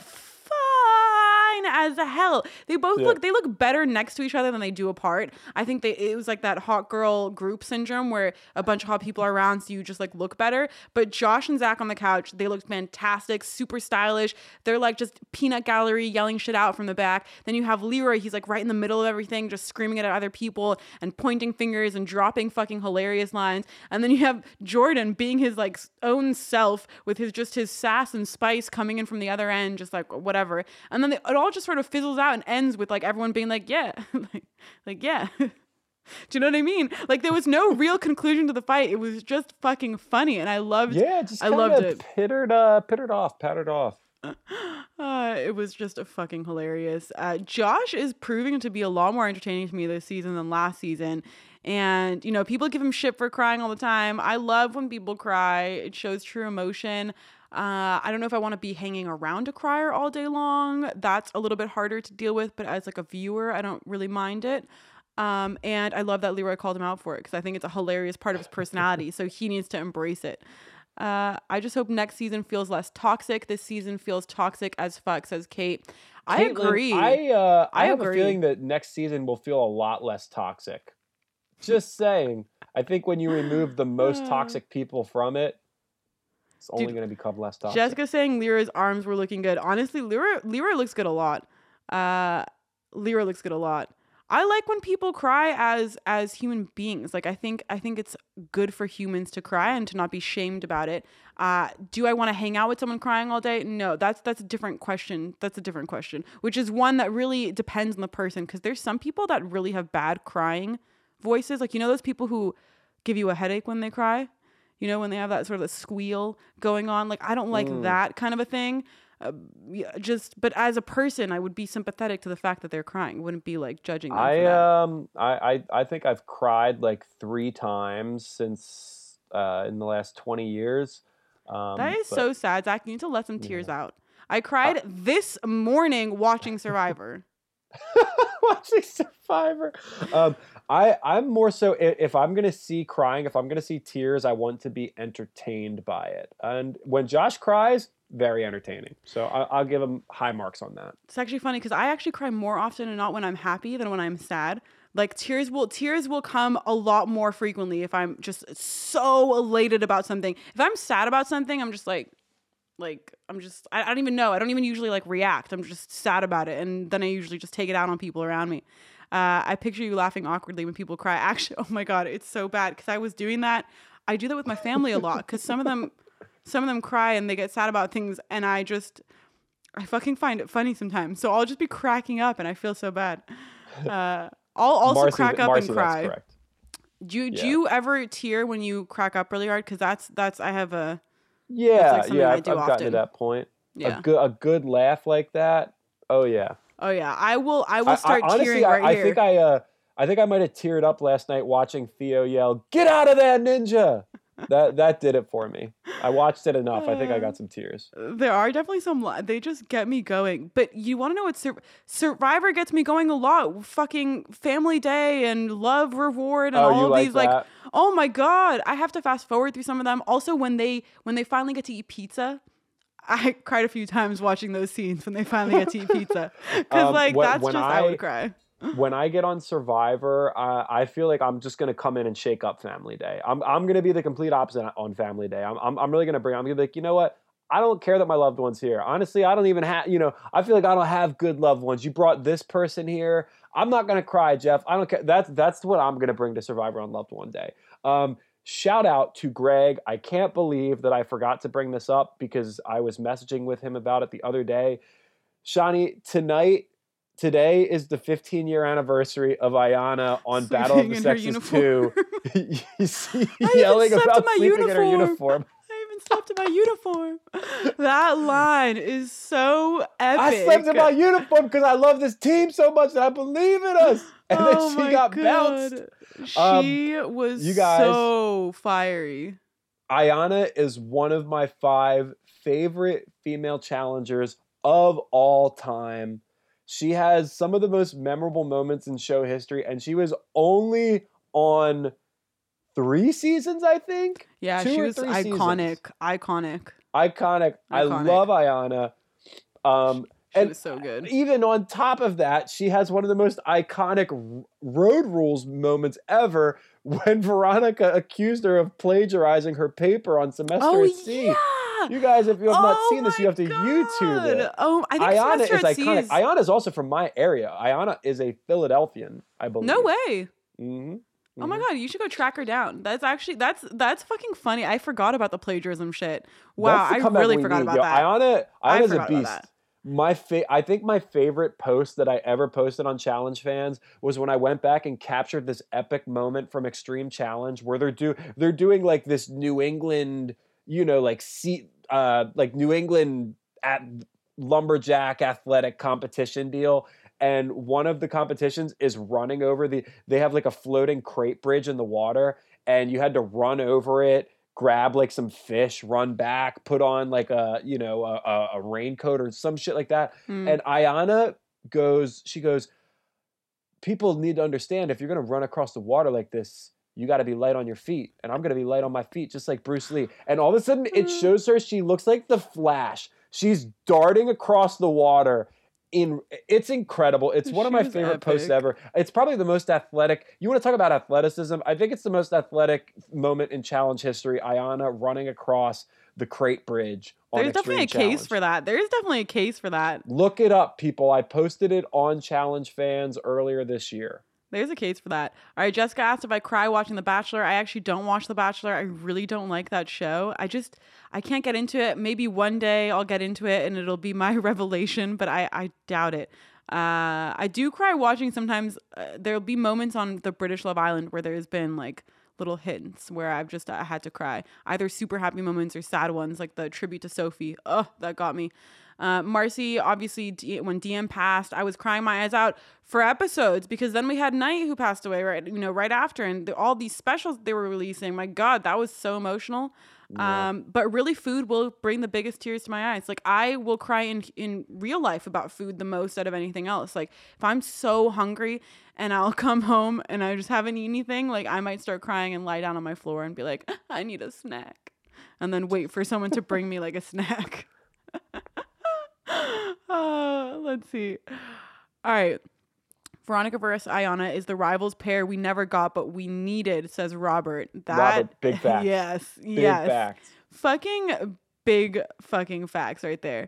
Fine as hell. They both Yeah. look they look better next to each other than they do apart. I think they it was like that hot girl group syndrome where a bunch of hot people are around so you just like look better. But Josh and Zach on the couch, they looked fantastic, super stylish. They're like just peanut gallery yelling shit out from the back. Then you have Leroy, he's like right in the middle of everything, just screaming at other people and pointing fingers and dropping fucking hilarious lines. And then you have Jordan being his like own self with his just his sass and spice coming in from the other end, just like whatever. And then they, it all just sort of fizzles out and ends with like everyone being like, yeah, like, like yeah. Do you know what I mean? Like there was no real conclusion to the fight. It was just fucking funny, and I loved. Yeah, just I loved it. Pittered, uh, pittered off, pattered off. Uh, it was just a fucking hilarious. Uh, Josh is proving to be a lot more entertaining to me this season than last season. And, you know, people give him shit for crying all the time. I love when people cry, it shows true emotion. Uh, I don't know if I want to be hanging around a crier all day long. That's a little bit harder to deal with, but as like a viewer, I don't really mind it. Um, and I love that Leroy called him out for it because I think it's a hilarious part of his personality. so he needs to embrace it. Uh, I just hope next season feels less toxic. This season feels toxic as fuck, says Kate. I Caitlin, agree. I uh, I, I have agree. a feeling that next season will feel a lot less toxic. Just saying. I think when you remove the most toxic people from it, it's only Dude, going to become less toxic. Jessica saying Lyra's arms were looking good. Honestly, Lyra Lyra looks good a lot. Uh, Lyra looks good a lot. I like when people cry as as human beings. Like I think I think it's good for humans to cry and to not be shamed about it. Uh, do I want to hang out with someone crying all day? No, that's that's a different question. That's a different question, which is one that really depends on the person because there's some people that really have bad crying voices. Like you know those people who give you a headache when they cry. You know when they have that sort of a squeal going on. Like I don't like Mm. that kind of a thing. Uh, yeah, just but as a person, I would be sympathetic to the fact that they're crying. Wouldn't be like judging I that. um I, I I think I've cried like three times since uh, in the last twenty years. Um, That is but- so sad, Zach. You need to let some tears Yeah. out. I cried this morning watching Survivor. watching Survivor. Um, I I'm more so if I'm gonna see crying, if I'm gonna see tears, I want to be entertained by it. And when Josh cries, very entertaining. So I, I'll give him high marks on that. It's actually funny because I actually cry more often and not when I'm happy than when I'm sad. Like tears will tears will come a lot more frequently if I'm just so elated about something. If I'm sad about something, I'm just like like I'm just I, I don't even know. I don't even usually like react. I'm just sad about it and then I usually just take it out on people around me. Uh, I picture you laughing awkwardly when people cry. Actually, oh my god, it's so bad because I was doing that. I do that with my family a lot because some of them some of them cry and they get sad about things and I just I fucking find it funny sometimes. So I'll just be cracking up and I feel so bad. Uh, I'll also Marcy, crack up Marcy, and cry. Do you, do Yeah. you ever tear when you crack up really hard? Because that's that's I have a Yeah, something yeah, I I've, do I've gotten to that point. yeah. A good a good laugh like that. Oh yeah. Oh yeah. I will I will I- I- start honestly, tearing I, right I here. think I uh I think I might have teared up last night watching Theo yell, "Get out of there, ninja!" that that did it for me. I watched it enough. I think I got some tears. there are definitely some they just get me going. But you want to know what Sur- Survivor gets me going a lot? Fucking Family Day and Love Reward and Oh, all of like these like that? oh my god, I have to fast forward through some of them. Also when they when they finally get to eat pizza. I cried a few times watching those scenes when they finally get to eat pizza. Because Um, like when- that's when just I, I- would cry. when I get on Survivor, uh, I feel like I'm just gonna come in and shake up Family Day. I'm I'm gonna be the complete opposite on Family Day. I'm I'm, I'm really gonna bring. I'm gonna be like, you know what? I don't care that my loved one's here. Honestly, I don't even have. You know, I feel like I don't have good loved ones. You brought this person here. I'm not gonna cry, Jeff. I don't care. That's that's what I'm gonna bring to Survivor on Loved One Day. Um, shout out to Greg. I can't believe that I forgot to bring this up because I was messaging with him about it the other day. Shanni, tonight today is the 15 year anniversary of Ayanna on sleeping Battle of the Sexes 2. you see yelling about sleeping uniform. in her uniform. I slept in my uniform. That line is so epic. I slept in my uniform because I love this team so much that I believe in us. And oh then she got God. bounced. She um, was you guys, so fiery. Ayanna is one of my five favorite female challengers of all time. She has some of the most memorable moments in show history, and she was only on three seasons, I think. Yeah, Two she was iconic, seasons. iconic, iconic. I love Ayanna. Um, she and was so good. Even on top of that, she has one of the most iconic road rules moments ever when Veronica accused her of plagiarizing her paper on semester oh, at sea. Yeah. You guys, if you have oh not seen this, you have to God. YouTube it. Oh, I think Ayanna is iconic. Is... Ayanna is also from my area. Ayanna is a Philadelphian, I believe. No way. Mm-hmm. Oh my mm-hmm. god, you should go track her down. That's actually that's that's fucking funny. I forgot about the plagiarism shit. Wow, I really forgot need. about Yo, that. Ayanna, Ayanna's a beast. My fa- I think my favorite post that I ever posted on Challenge fans was when I went back and captured this epic moment from Extreme Challenge where they're do they're doing like this New England, you know, like seat uh like New England at lumberjack athletic competition deal and one of the competitions is running over the they have like a floating crate bridge in the water and you had to run over it grab like some fish run back put on like a you know a, a raincoat or some shit like that mm. and ayanna goes she goes people need to understand if you're going to run across the water like this you got to be light on your feet and i'm going to be light on my feet just like bruce lee and all of a sudden it hmm. shows her she looks like the flash she's darting across the water in it's incredible. It's one of my favorite epic. posts ever. It's probably the most athletic. You want to talk about athleticism? I think it's the most athletic moment in challenge history. Ayanna running across the crate bridge. There's definitely a challenge. case for that. There's definitely a case for that. Look it up, people. I posted it on Challenge Fans earlier this year. There's a case for that. All right, Jessica asked if I cry watching The Bachelor. I actually don't watch The Bachelor. I really don't like that show. I just I can't get into it. Maybe one day I'll get into it and it'll be my revelation, but I I doubt it. Uh, I do cry watching sometimes. Uh, there'll be moments on the British Love Island where there's been like little hints where I've just I had to cry, either super happy moments or sad ones, like the tribute to Sophie. Oh, that got me. Uh, Marcy, obviously, D- when DM passed, I was crying my eyes out for episodes because then we had Knight who passed away right, you know, right after, and the, all these specials they were releasing. My God, that was so emotional. Yeah. Um, but really, food will bring the biggest tears to my eyes. Like I will cry in in real life about food the most out of anything else. Like if I'm so hungry and I'll come home and I just haven't eaten anything, like I might start crying and lie down on my floor and be like, I need a snack, and then wait for someone to bring me like a snack. uh, let's see. All right. Veronica versus Ayanna is the rivals pair we never got, but we needed, says Robert. That Robert, big facts. Yes, big yes. Facts. Fucking big fucking facts right there.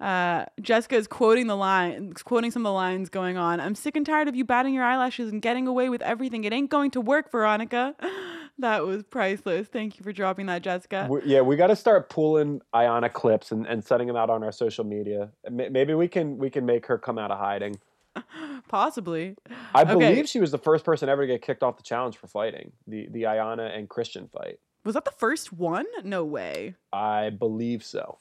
Uh, Jessica is quoting the line, quoting some of the lines going on. I'm sick and tired of you batting your eyelashes and getting away with everything. It ain't going to work, Veronica. that was priceless. Thank you for dropping that, Jessica. We, yeah, we got to start pulling Ayanna clips and, and setting them out on our social media. Maybe we can we can make her come out of hiding. Possibly. I okay. believe she was the first person ever to get kicked off the challenge for fighting the the Ayanna and Christian fight. Was that the first one? No way. I believe so.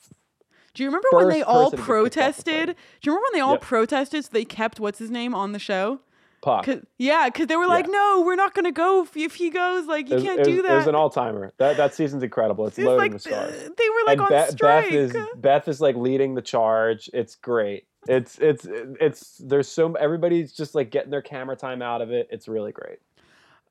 Do you remember first when they all protested? The Do you remember when they all yep. protested so they kept what's his name on the show? Puck. Cause, yeah, because they were like, yeah. "No, we're not gonna go if, if he goes. Like, you can't do that." It was an all timer. That that season's incredible. It's, it's loading like, the stars. They were like and on Beth, strike. Beth is Beth is like leading the charge. It's great. It's it's it's there's so everybody's just like getting their camera time out of it. It's really great.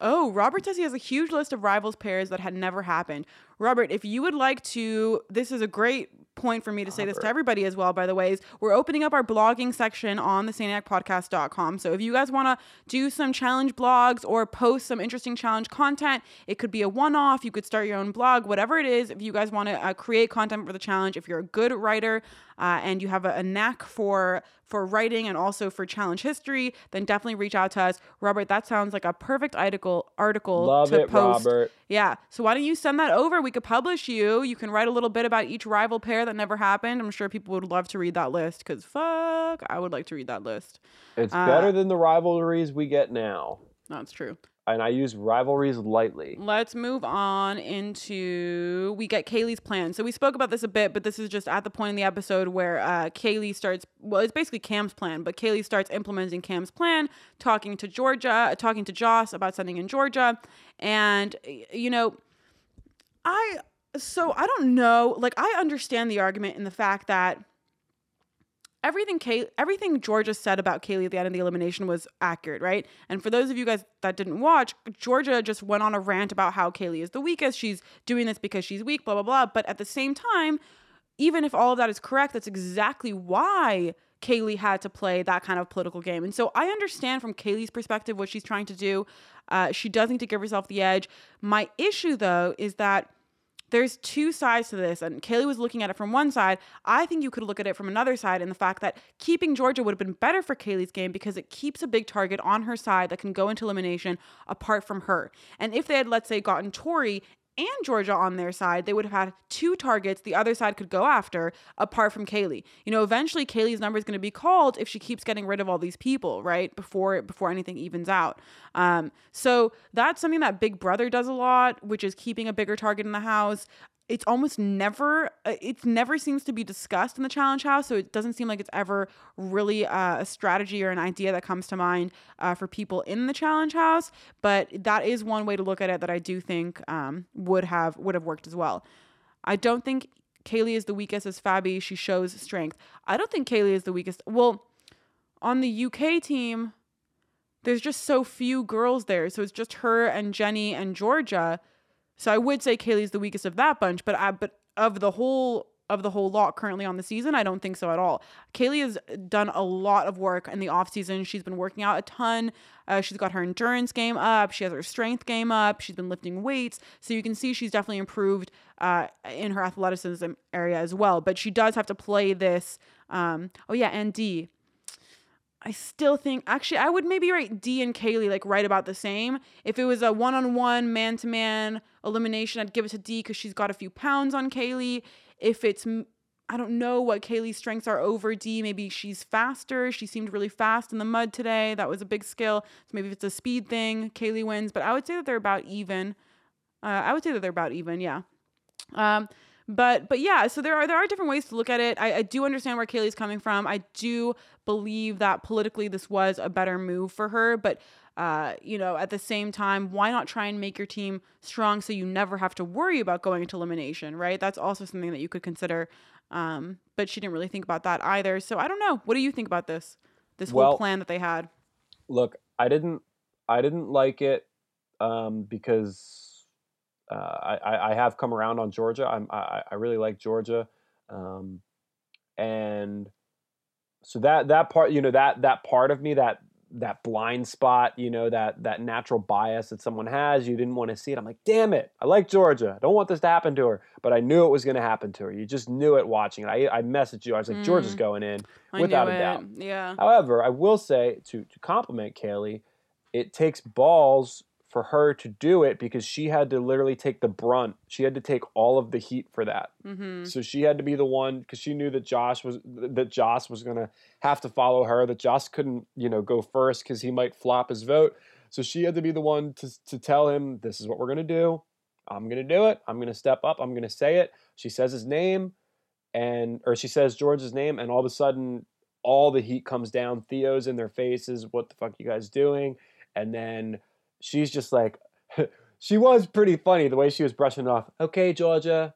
Oh, Robert says he has a huge list of rivals pairs that had never happened. Robert, if you would like to, this is a great point for me to say this to everybody as well, by the way, is we're opening up our blogging section on the podcast.com. So if you guys want to do some challenge blogs or post some interesting challenge content, it could be a one off. You could start your own blog, whatever it is. If you guys want to uh, create content for the challenge, if you're a good writer uh, and you have a, a knack for for writing and also for challenge history, then definitely reach out to us. Robert, that sounds like a perfect article article Love to it, post. Robert. Yeah. So why don't you send that over? We could publish you. You can write a little bit about each rival pair that never happened. I'm sure people would love to read that list because fuck, I would like to read that list. It's Uh, better than the rivalries we get now. That's true. And I use rivalries lightly. Let's move on into we get Kayleigh's plan. So we spoke about this a bit, but this is just at the point in the episode where uh, Kayleigh starts. Well, it's basically Kam's plan, but Kayleigh starts implementing Kam's plan, talking to Georgia, talking to Joss about sending in Georgia, and you know, I so I don't know. Like I understand the argument in the fact that everything Kay, everything Georgia said about Kayleigh at the end of the elimination was accurate, right? And for those of you guys that didn't watch, Georgia just went on a rant about how Kayleigh is the weakest. She's doing this because she's weak, blah blah blah. But at the same time, even if all of that is correct, that's exactly why Kayleigh had to play that kind of political game. And so I understand from Kayleigh's perspective what she's trying to do. Uh, she does need to give herself the edge. My issue, though, is that there's two sides to this, and Kayleigh was looking at it from one side. I think you could look at it from another side in the fact that keeping Georgia would have been better for Kayleigh's game because it keeps a big target on her side that can go into elimination apart from her. And if they had, let's say, gotten Tori and Georgia on their side, they would have had two targets the other side could go after apart from Kayleigh. You know, eventually Kayleigh's number is going to be called if she keeps getting rid of all these people, right? Before before anything evens out. Um, so that's something that Big Brother does a lot, which is keeping a bigger target in the house. It's almost never, uh, it never seems to be discussed in the challenge house. So it doesn't seem like it's ever really uh, a strategy or an idea that comes to mind uh, for people in the challenge house. But that is one way to look at it that I do think um, would have would have worked as well. I don't think Kayleigh is the weakest as Fabi. She shows strength. I don't think Kayleigh is the weakest. Well, on the UK team, there's just so few girls there. So it's just her and Jenny and Georgia. So I would say Kayleigh's the weakest of that bunch, but I, but of the whole of the whole lot currently on the season, I don't think so at all. Kayleigh has done a lot of work in the off season. She's been working out a ton. Uh, she's got her endurance game up. She has her strength game up. She's been lifting weights. So you can see she's definitely improved uh, in her athleticism area as well. But she does have to play this. Um, oh yeah, and D. I still think actually I would maybe rate D and Kayleigh like right about the same. If it was a one on one, man to man elimination, I'd give it to D because she's got a few pounds on Kayleigh. If it's I don't know what Kayleigh's strengths are over D. Maybe she's faster. She seemed really fast in the mud today. That was a big skill. So maybe if it's a speed thing, Kayleigh wins. But I would say that they're about even. Uh, I would say that they're about even. Yeah. Um, but but yeah, so there are there are different ways to look at it. I, I do understand where Kayleigh's coming from. I do believe that politically this was a better move for her, but uh, you know, at the same time, why not try and make your team strong so you never have to worry about going into elimination, right? That's also something that you could consider. Um, but she didn't really think about that either. So I don't know. What do you think about this? This whole plan that they had. Look, I didn't I didn't like it um, because uh, I, I have come around on Georgia. I'm I, I really like Georgia, um, and so that that part you know that that part of me that that blind spot you know that that natural bias that someone has you didn't want to see it i'm like damn it i like georgia i don't want this to happen to her but i knew it was going to happen to her you just knew it watching it i, I messaged you i was like georgia's Mm. going in I without a doubt Yeah. However, I will say to to compliment Kayleigh, it takes balls for her to do it because she had to literally take the brunt. She had to take all of the heat for that. Mm-hmm. So she had to be the one because she knew that Joss was that Joss was gonna have to follow her. That Joss couldn't, you know, go first because he might flop his vote. So she had to be the one to to tell him this is what we're gonna do. I'm gonna do it. I'm gonna step up. I'm gonna say it. She says his name, and or she says George's name, and all of a sudden all the heat comes down. Theo's in their faces. What the fuck you guys doing? And then she's just like, she was pretty funny the way she was brushing off. Okay, Georgia,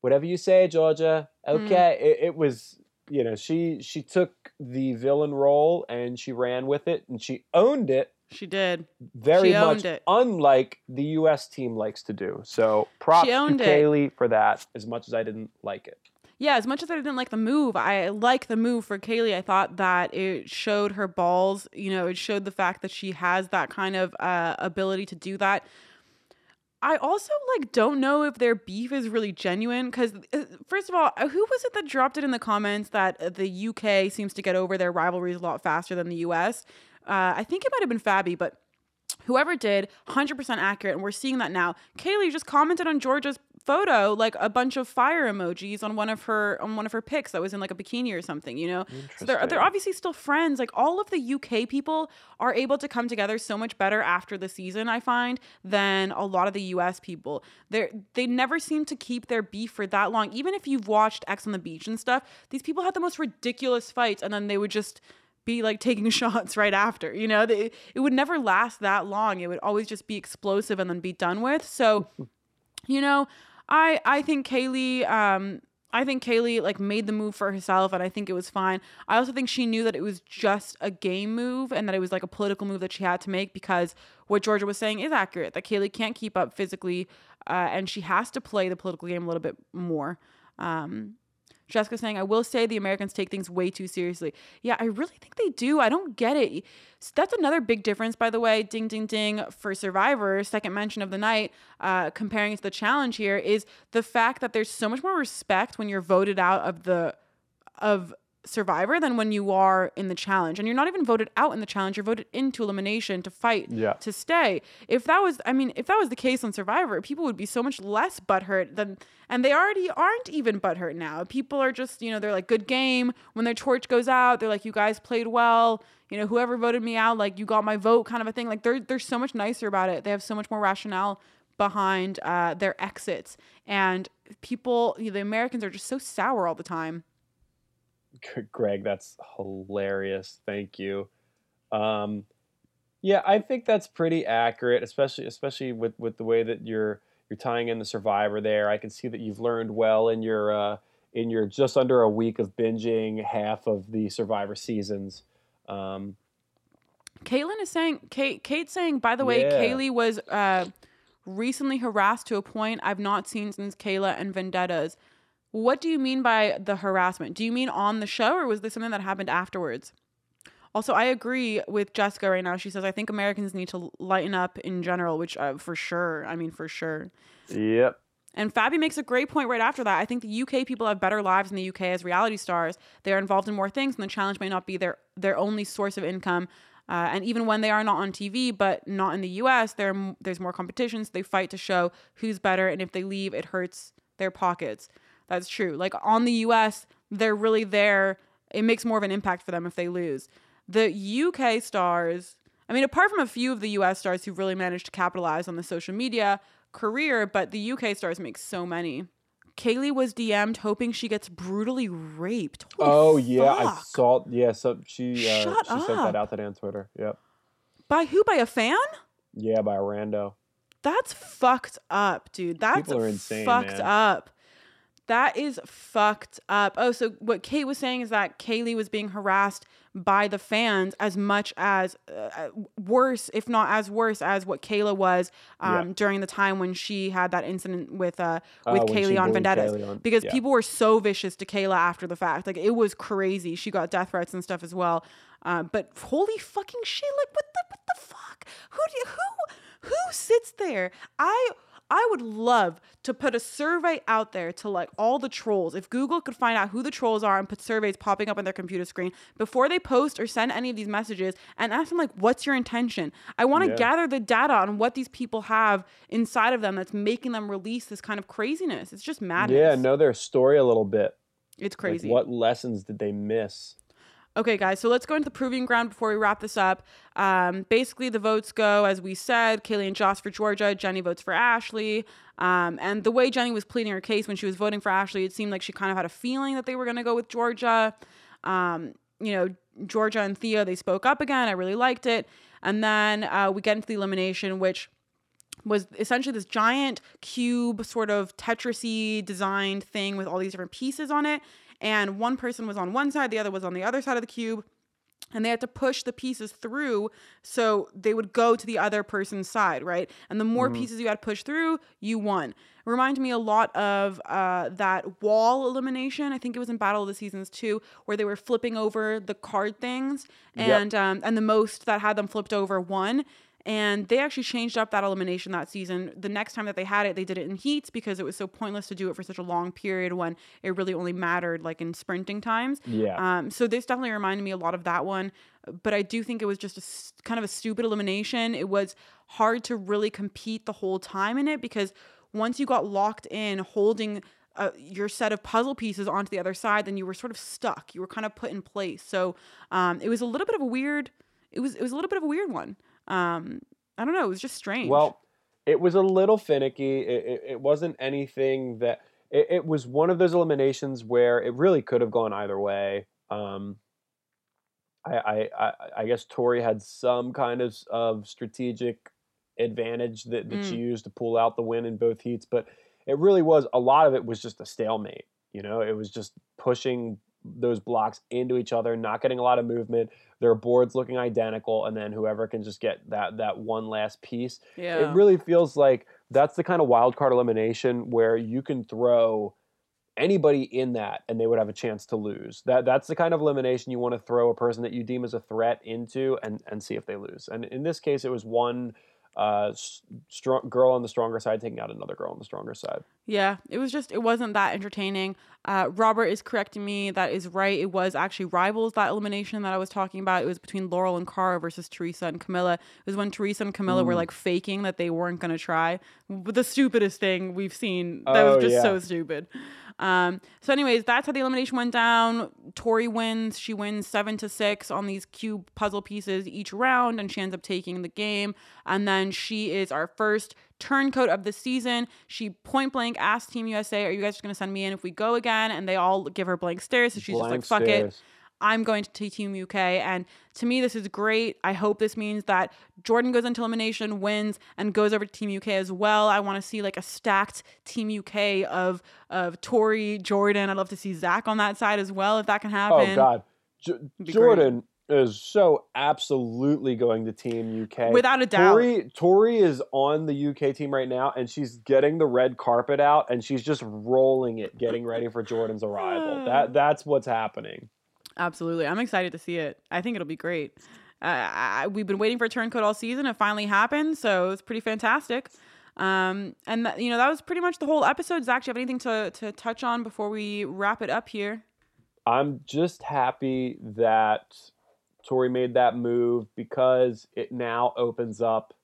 whatever you say, Georgia. Mm. Okay, it, it was you know she she took the villain role and she ran with it and she owned it. She did. Very She owned much it. unlike the U.S. team likes to do. So props to it. Kayleigh for that. As much as I didn't like it. Yeah, as much as I didn't like the move, I like the move for Kayleigh. I thought that it showed her balls. You know, it showed the fact that she has that kind of uh, ability to do that. I also like don't know if their beef is really genuine because first of all, uh, who was it that dropped it in the comments that uh, the UK seems to get over their rivalries a lot faster than the US? Uh, I think it might have been Fabi, but whoever did 100% accurate and we're seeing that now kayleigh just commented on georgia's photo like a bunch of fire emojis on one of her on one of her pics that was in like a bikini or something you know so they're, they're obviously still friends like all of the uk people are able to come together so much better after the season i find than a lot of the us people they they never seem to keep their beef for that long even if you've watched Ex on the Beach and stuff these people had the most ridiculous fights and then they would just be like taking shots right after. You know, they, it would never last that long. It would always just be explosive and then be done with. So, you know, I I think Kayleigh um I think Kayleigh like made the move for herself and I think it was fine. I also think she knew that it was just a game move and that it was like a political move that she had to make because what Georgia was saying is accurate that Kayleigh can't keep up physically uh, and she has to play the political game a little bit more. Um, Jessica saying, I will say the Americans take things way too seriously. Yeah, I really think they do. I don't get it. S- That's another big difference, by the way. Ding, ding, ding for Survivor, second mention of the night, uh, comparing it to the challenge here, is the fact that there's so much more respect when you're voted out of the of Survivor than when you are in the challenge. And you're not even voted out in the challenge, you're voted into elimination to fight Yeah. to stay. If that was I mean, if that was the case on Survivor, people would be so much less butthurt than and they already aren't even butthurt now. People are just, you know, they're like, good game. When their torch goes out, they're like, you guys played well. You know, whoever voted me out, like you got my vote kind of a thing. Like they're they're so much nicer about it. They have so much more rationale behind uh, their exits. And people, you know, the Americans are just so sour all the time. Greg, that's hilarious. Thank you. Um, yeah, I think that's pretty accurate, especially especially with, with the way that you're you're tying in the Survivor there. I can see that you've learned well in your uh, in your just under a week of binging half of the Survivor seasons. Um, Caitlin is saying, Kate, Kate's saying, by the way, Yeah. Kayleigh was uh, recently harassed to a point I've not seen since Kayla and Vendettas. What do you mean by the harassment? Do you mean on the show or was this something that happened afterwards? Also, I agree with Jessica right now. She says, I think Americans need to lighten up in general, which uh, for sure. I mean, for sure. yep. And Fabi makes a great point right after that. I think the UK people have better lives in the UK as reality stars. They're involved in more things, and the challenge may not be their their only source of income. Uh, and even when they are not on TV, but not in the US, there there's more competitions. They fight to show who's better, and if they leave, it hurts their pockets. That's true. Like on the US, they're really there. It makes more of an impact for them if they lose. The UK stars, I mean, apart from a few of the US stars who've really managed to capitalize on the social media career, but the UK stars make so many. Kayleigh was DM'd hoping she gets brutally raped. Holy Oh yeah, I fuck. saw. Yeah, so she uh, Shut she sent that out today on Twitter. Yep. By who? By a fan? Yeah, by a rando. That's fucked up, dude. That's People are insane, fucked man. up. That is fucked up. Oh, so what Kate was saying is that Kayleigh was being harassed by the fans as much as uh, worse, if not as worse as what Kayla was um, Yeah. during the time when she had that incident with uh, Uh, with she Kayleigh on Vendettas. Kayleigh on- because yeah. people were so vicious to Kayla after the fact. Like it was crazy. She got death threats and stuff as well. Uh, but holy fucking shit! Like what the what the fuck? Who do you, who who sits there? I I would love to put a survey out there to like all the trolls. If Google could find out who the trolls are and put surveys popping up on their computer screen before they post or send any of these messages and ask them like, what's your intention? I want to Yeah. gather the data on what these people have inside of them that's making them release this kind of craziness. It's just madness. Yeah, know their story a little bit. It's Like, crazy. what lessons did they miss? Okay, guys, so let's go into the proving ground before we wrap this up. Um, basically, the votes go as we said Kayleigh and Joss for Georgia, Jenny votes for Ashley. Um, and the way Jenny was pleading her case when she was voting for Ashley, it seemed like she kind of had a feeling that they were going to go with Georgia. Um, you know, Georgia and Theo, they spoke up again. I really liked it. And then uh, we get into the elimination, which was essentially this giant cube sort of tetrisy designed thing with all these different pieces on it and one person was on one side the other was on the other side of the cube and they had to push the pieces through so they would go to the other person's side, right? And the more mm-hmm. pieces you had pushed through, you won. It reminded me a lot of uh, that wall elimination. I think it was in Battle of the Seasons too, where they were flipping over the card things, and yep. um, and the most that had them flipped over won. And they actually changed up that elimination that season. The next time that they had it, they did it in heats because it was so pointless to do it for such a long period when it really only mattered like in sprinting times. Yeah. Um, so this definitely reminded me a lot of that one. But I do think it was just a kind of a stupid elimination. It was hard to really compete the whole time in it because once you got locked in holding uh, your set of puzzle pieces onto the other side, then you were sort of stuck. You were kind of put in place. So um, it was a little bit of a weird. It was it was a little bit of a weird one. Um, I don't know. It was just strange. Well, it was a little finicky. It, it, it wasn't anything that. It, it, was one of those eliminations where it really could have gone either way. Um, I, I, I guess Tori had some kind of, of strategic advantage that, that mm. she used to pull out the win in both heats, but it really was a lot of it was just a stalemate. You know, it was just pushing those blocks into each other, not getting a lot of movement. Their boards looking identical, and then whoever can just get that that one last piece. Yeah. It really feels like that's the kind of wild card elimination where you can throw anybody in that and they would have a chance to lose. That that's the kind of elimination you want to throw a person that you deem as a threat into and and see if they lose. And in this case, it was one uh, strong girl on the stronger side taking out another girl on the stronger side. Yeah, it was just it wasn't that entertaining. Uh, Robert is correcting me. That is right. It was actually rivals that elimination that I was talking about. It was between Laurel and Cara versus Teresa and Camila. It was when Teresa and Camila mm. were like faking that they weren't gonna try. The stupidest thing we've seen. That oh, was just yeah. so stupid. Um, so, anyways, that's how the elimination went down. Tori wins. She wins seven to six on these cube puzzle pieces each round, and she ends up taking the game. And then she is our first turncoat of the season. She point blank asked Team USA, "Are you guys just gonna send me in if we go again?" And they all give her blank stares. So she's blank just like, "Fuck stares. it." I'm going to Team UK. And to me, this is great. I hope this means that Jordan goes into elimination, wins, and goes over to Team UK as well. I want to see like a stacked Team UK of of Tori, Jordan. I'd love to see Zach on that side as well if that can oh, happen. Oh God, J- Jordan. Great. Is so absolutely going to Team UK without a doubt. Tori, Tori is on the UK team right now, and she's getting the red carpet out, and she's just rolling it, getting ready for Jordan's arrival. That that's what's happening. Absolutely. I'm excited to see it. I think it'll be great. Uh, I, we've been waiting for turncoat all season. It finally happened, so it's pretty fantastic. Um, and th- you know that was pretty much the whole episode. Zach, do you have anything to to touch on before we wrap it up here? I'm just happy that Tori made that move because it now opens up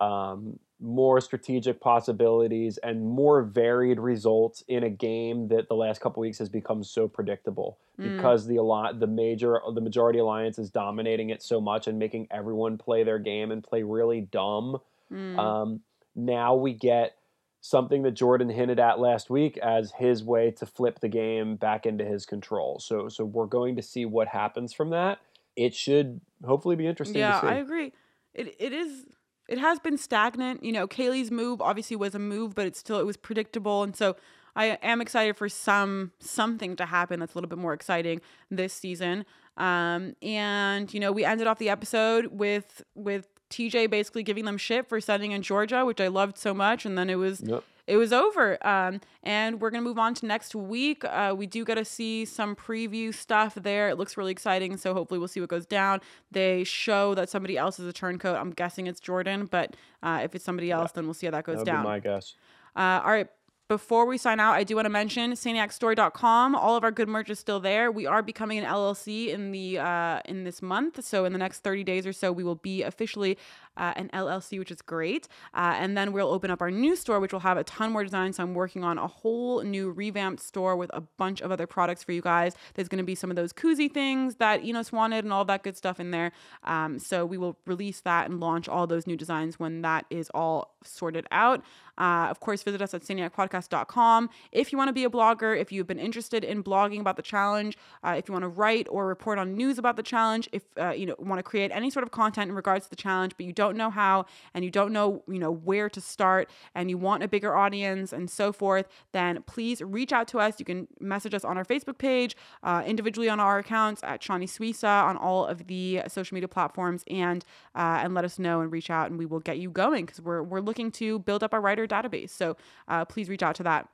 um, more strategic possibilities and more varied results in a game that the last couple weeks has become so predictable mm. because the a the major the majority alliance is dominating it so much and making everyone play their game and play really dumb. Mm. Um, now we get something that Jordan hinted at last week as his way to flip the game back into his control. So so we're going to see what happens from that. It should hopefully be interesting. Yeah, I agree. It it is it has been stagnant. You know, Kayleigh's move obviously was a move, but it's still it was predictable, and so I am excited for some something to happen that's a little bit more exciting this season. Um, and you know, we ended off the episode with with TJ basically giving them shit for sending in Georgia, which I loved so much, and then it was yep it was over. Um, and we're gonna move on to next week. Uh, we do get to see some preview stuff there. It looks really exciting. So hopefully we'll see what goes down. They show that somebody else is a turncoat. I'm guessing it's Jordan, but uh, if it's somebody else, yeah. then we'll see how that goes That'd down. my guess. Uh, all right. Before we sign out, I do want to mention SaniacStory.com. All of our good merch is still there. We are becoming an LLC in the uh, in this month, so in the next 30 days or so, we will be officially uh, an LLC, which is great. Uh, and then we'll open up our new store, which will have a ton more design. So I'm working on a whole new revamped store with a bunch of other products for you guys. There's going to be some of those koozie things that Enos wanted and all that good stuff in there. Um, so we will release that and launch all those new designs when that is all sorted out. Uh, of course, visit us at podcast.com. If you want to be a blogger, if you've been interested in blogging about the challenge, uh, if you want to write or report on news about the challenge, if uh, you know want to create any sort of content in regards to the challenge, but you don't know how and you don't know you know where to start and you want a bigger audience and so forth, then please reach out to us. You can message us on our Facebook page, uh, individually on our accounts at Shanni Suisa on all of the social media platforms, and uh, and let us know and reach out, and we will get you going because we're we're looking to build up our writer database. So uh, please reach out to that.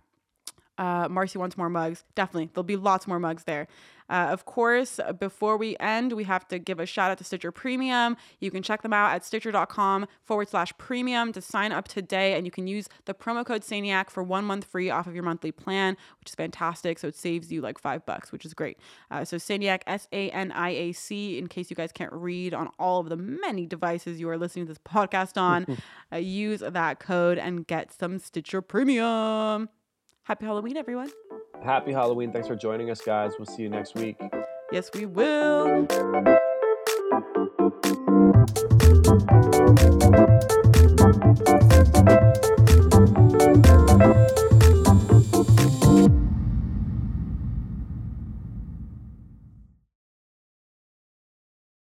Uh, Marcy wants more mugs. Definitely. There'll be lots more mugs there. Uh, of course, before we end, we have to give a shout out to Stitcher Premium. You can check them out at stitcher.com forward slash premium to sign up today. And you can use the promo code Saniac for one month free off of your monthly plan, which is fantastic. So it saves you like five bucks, which is great. Uh, so Saniac, S A N I A C, in case you guys can't read on all of the many devices you are listening to this podcast on, uh, use that code and get some Stitcher Premium. Happy Halloween, everyone. Happy Halloween. Thanks for joining us, guys. We'll see you next week. Yes, we will.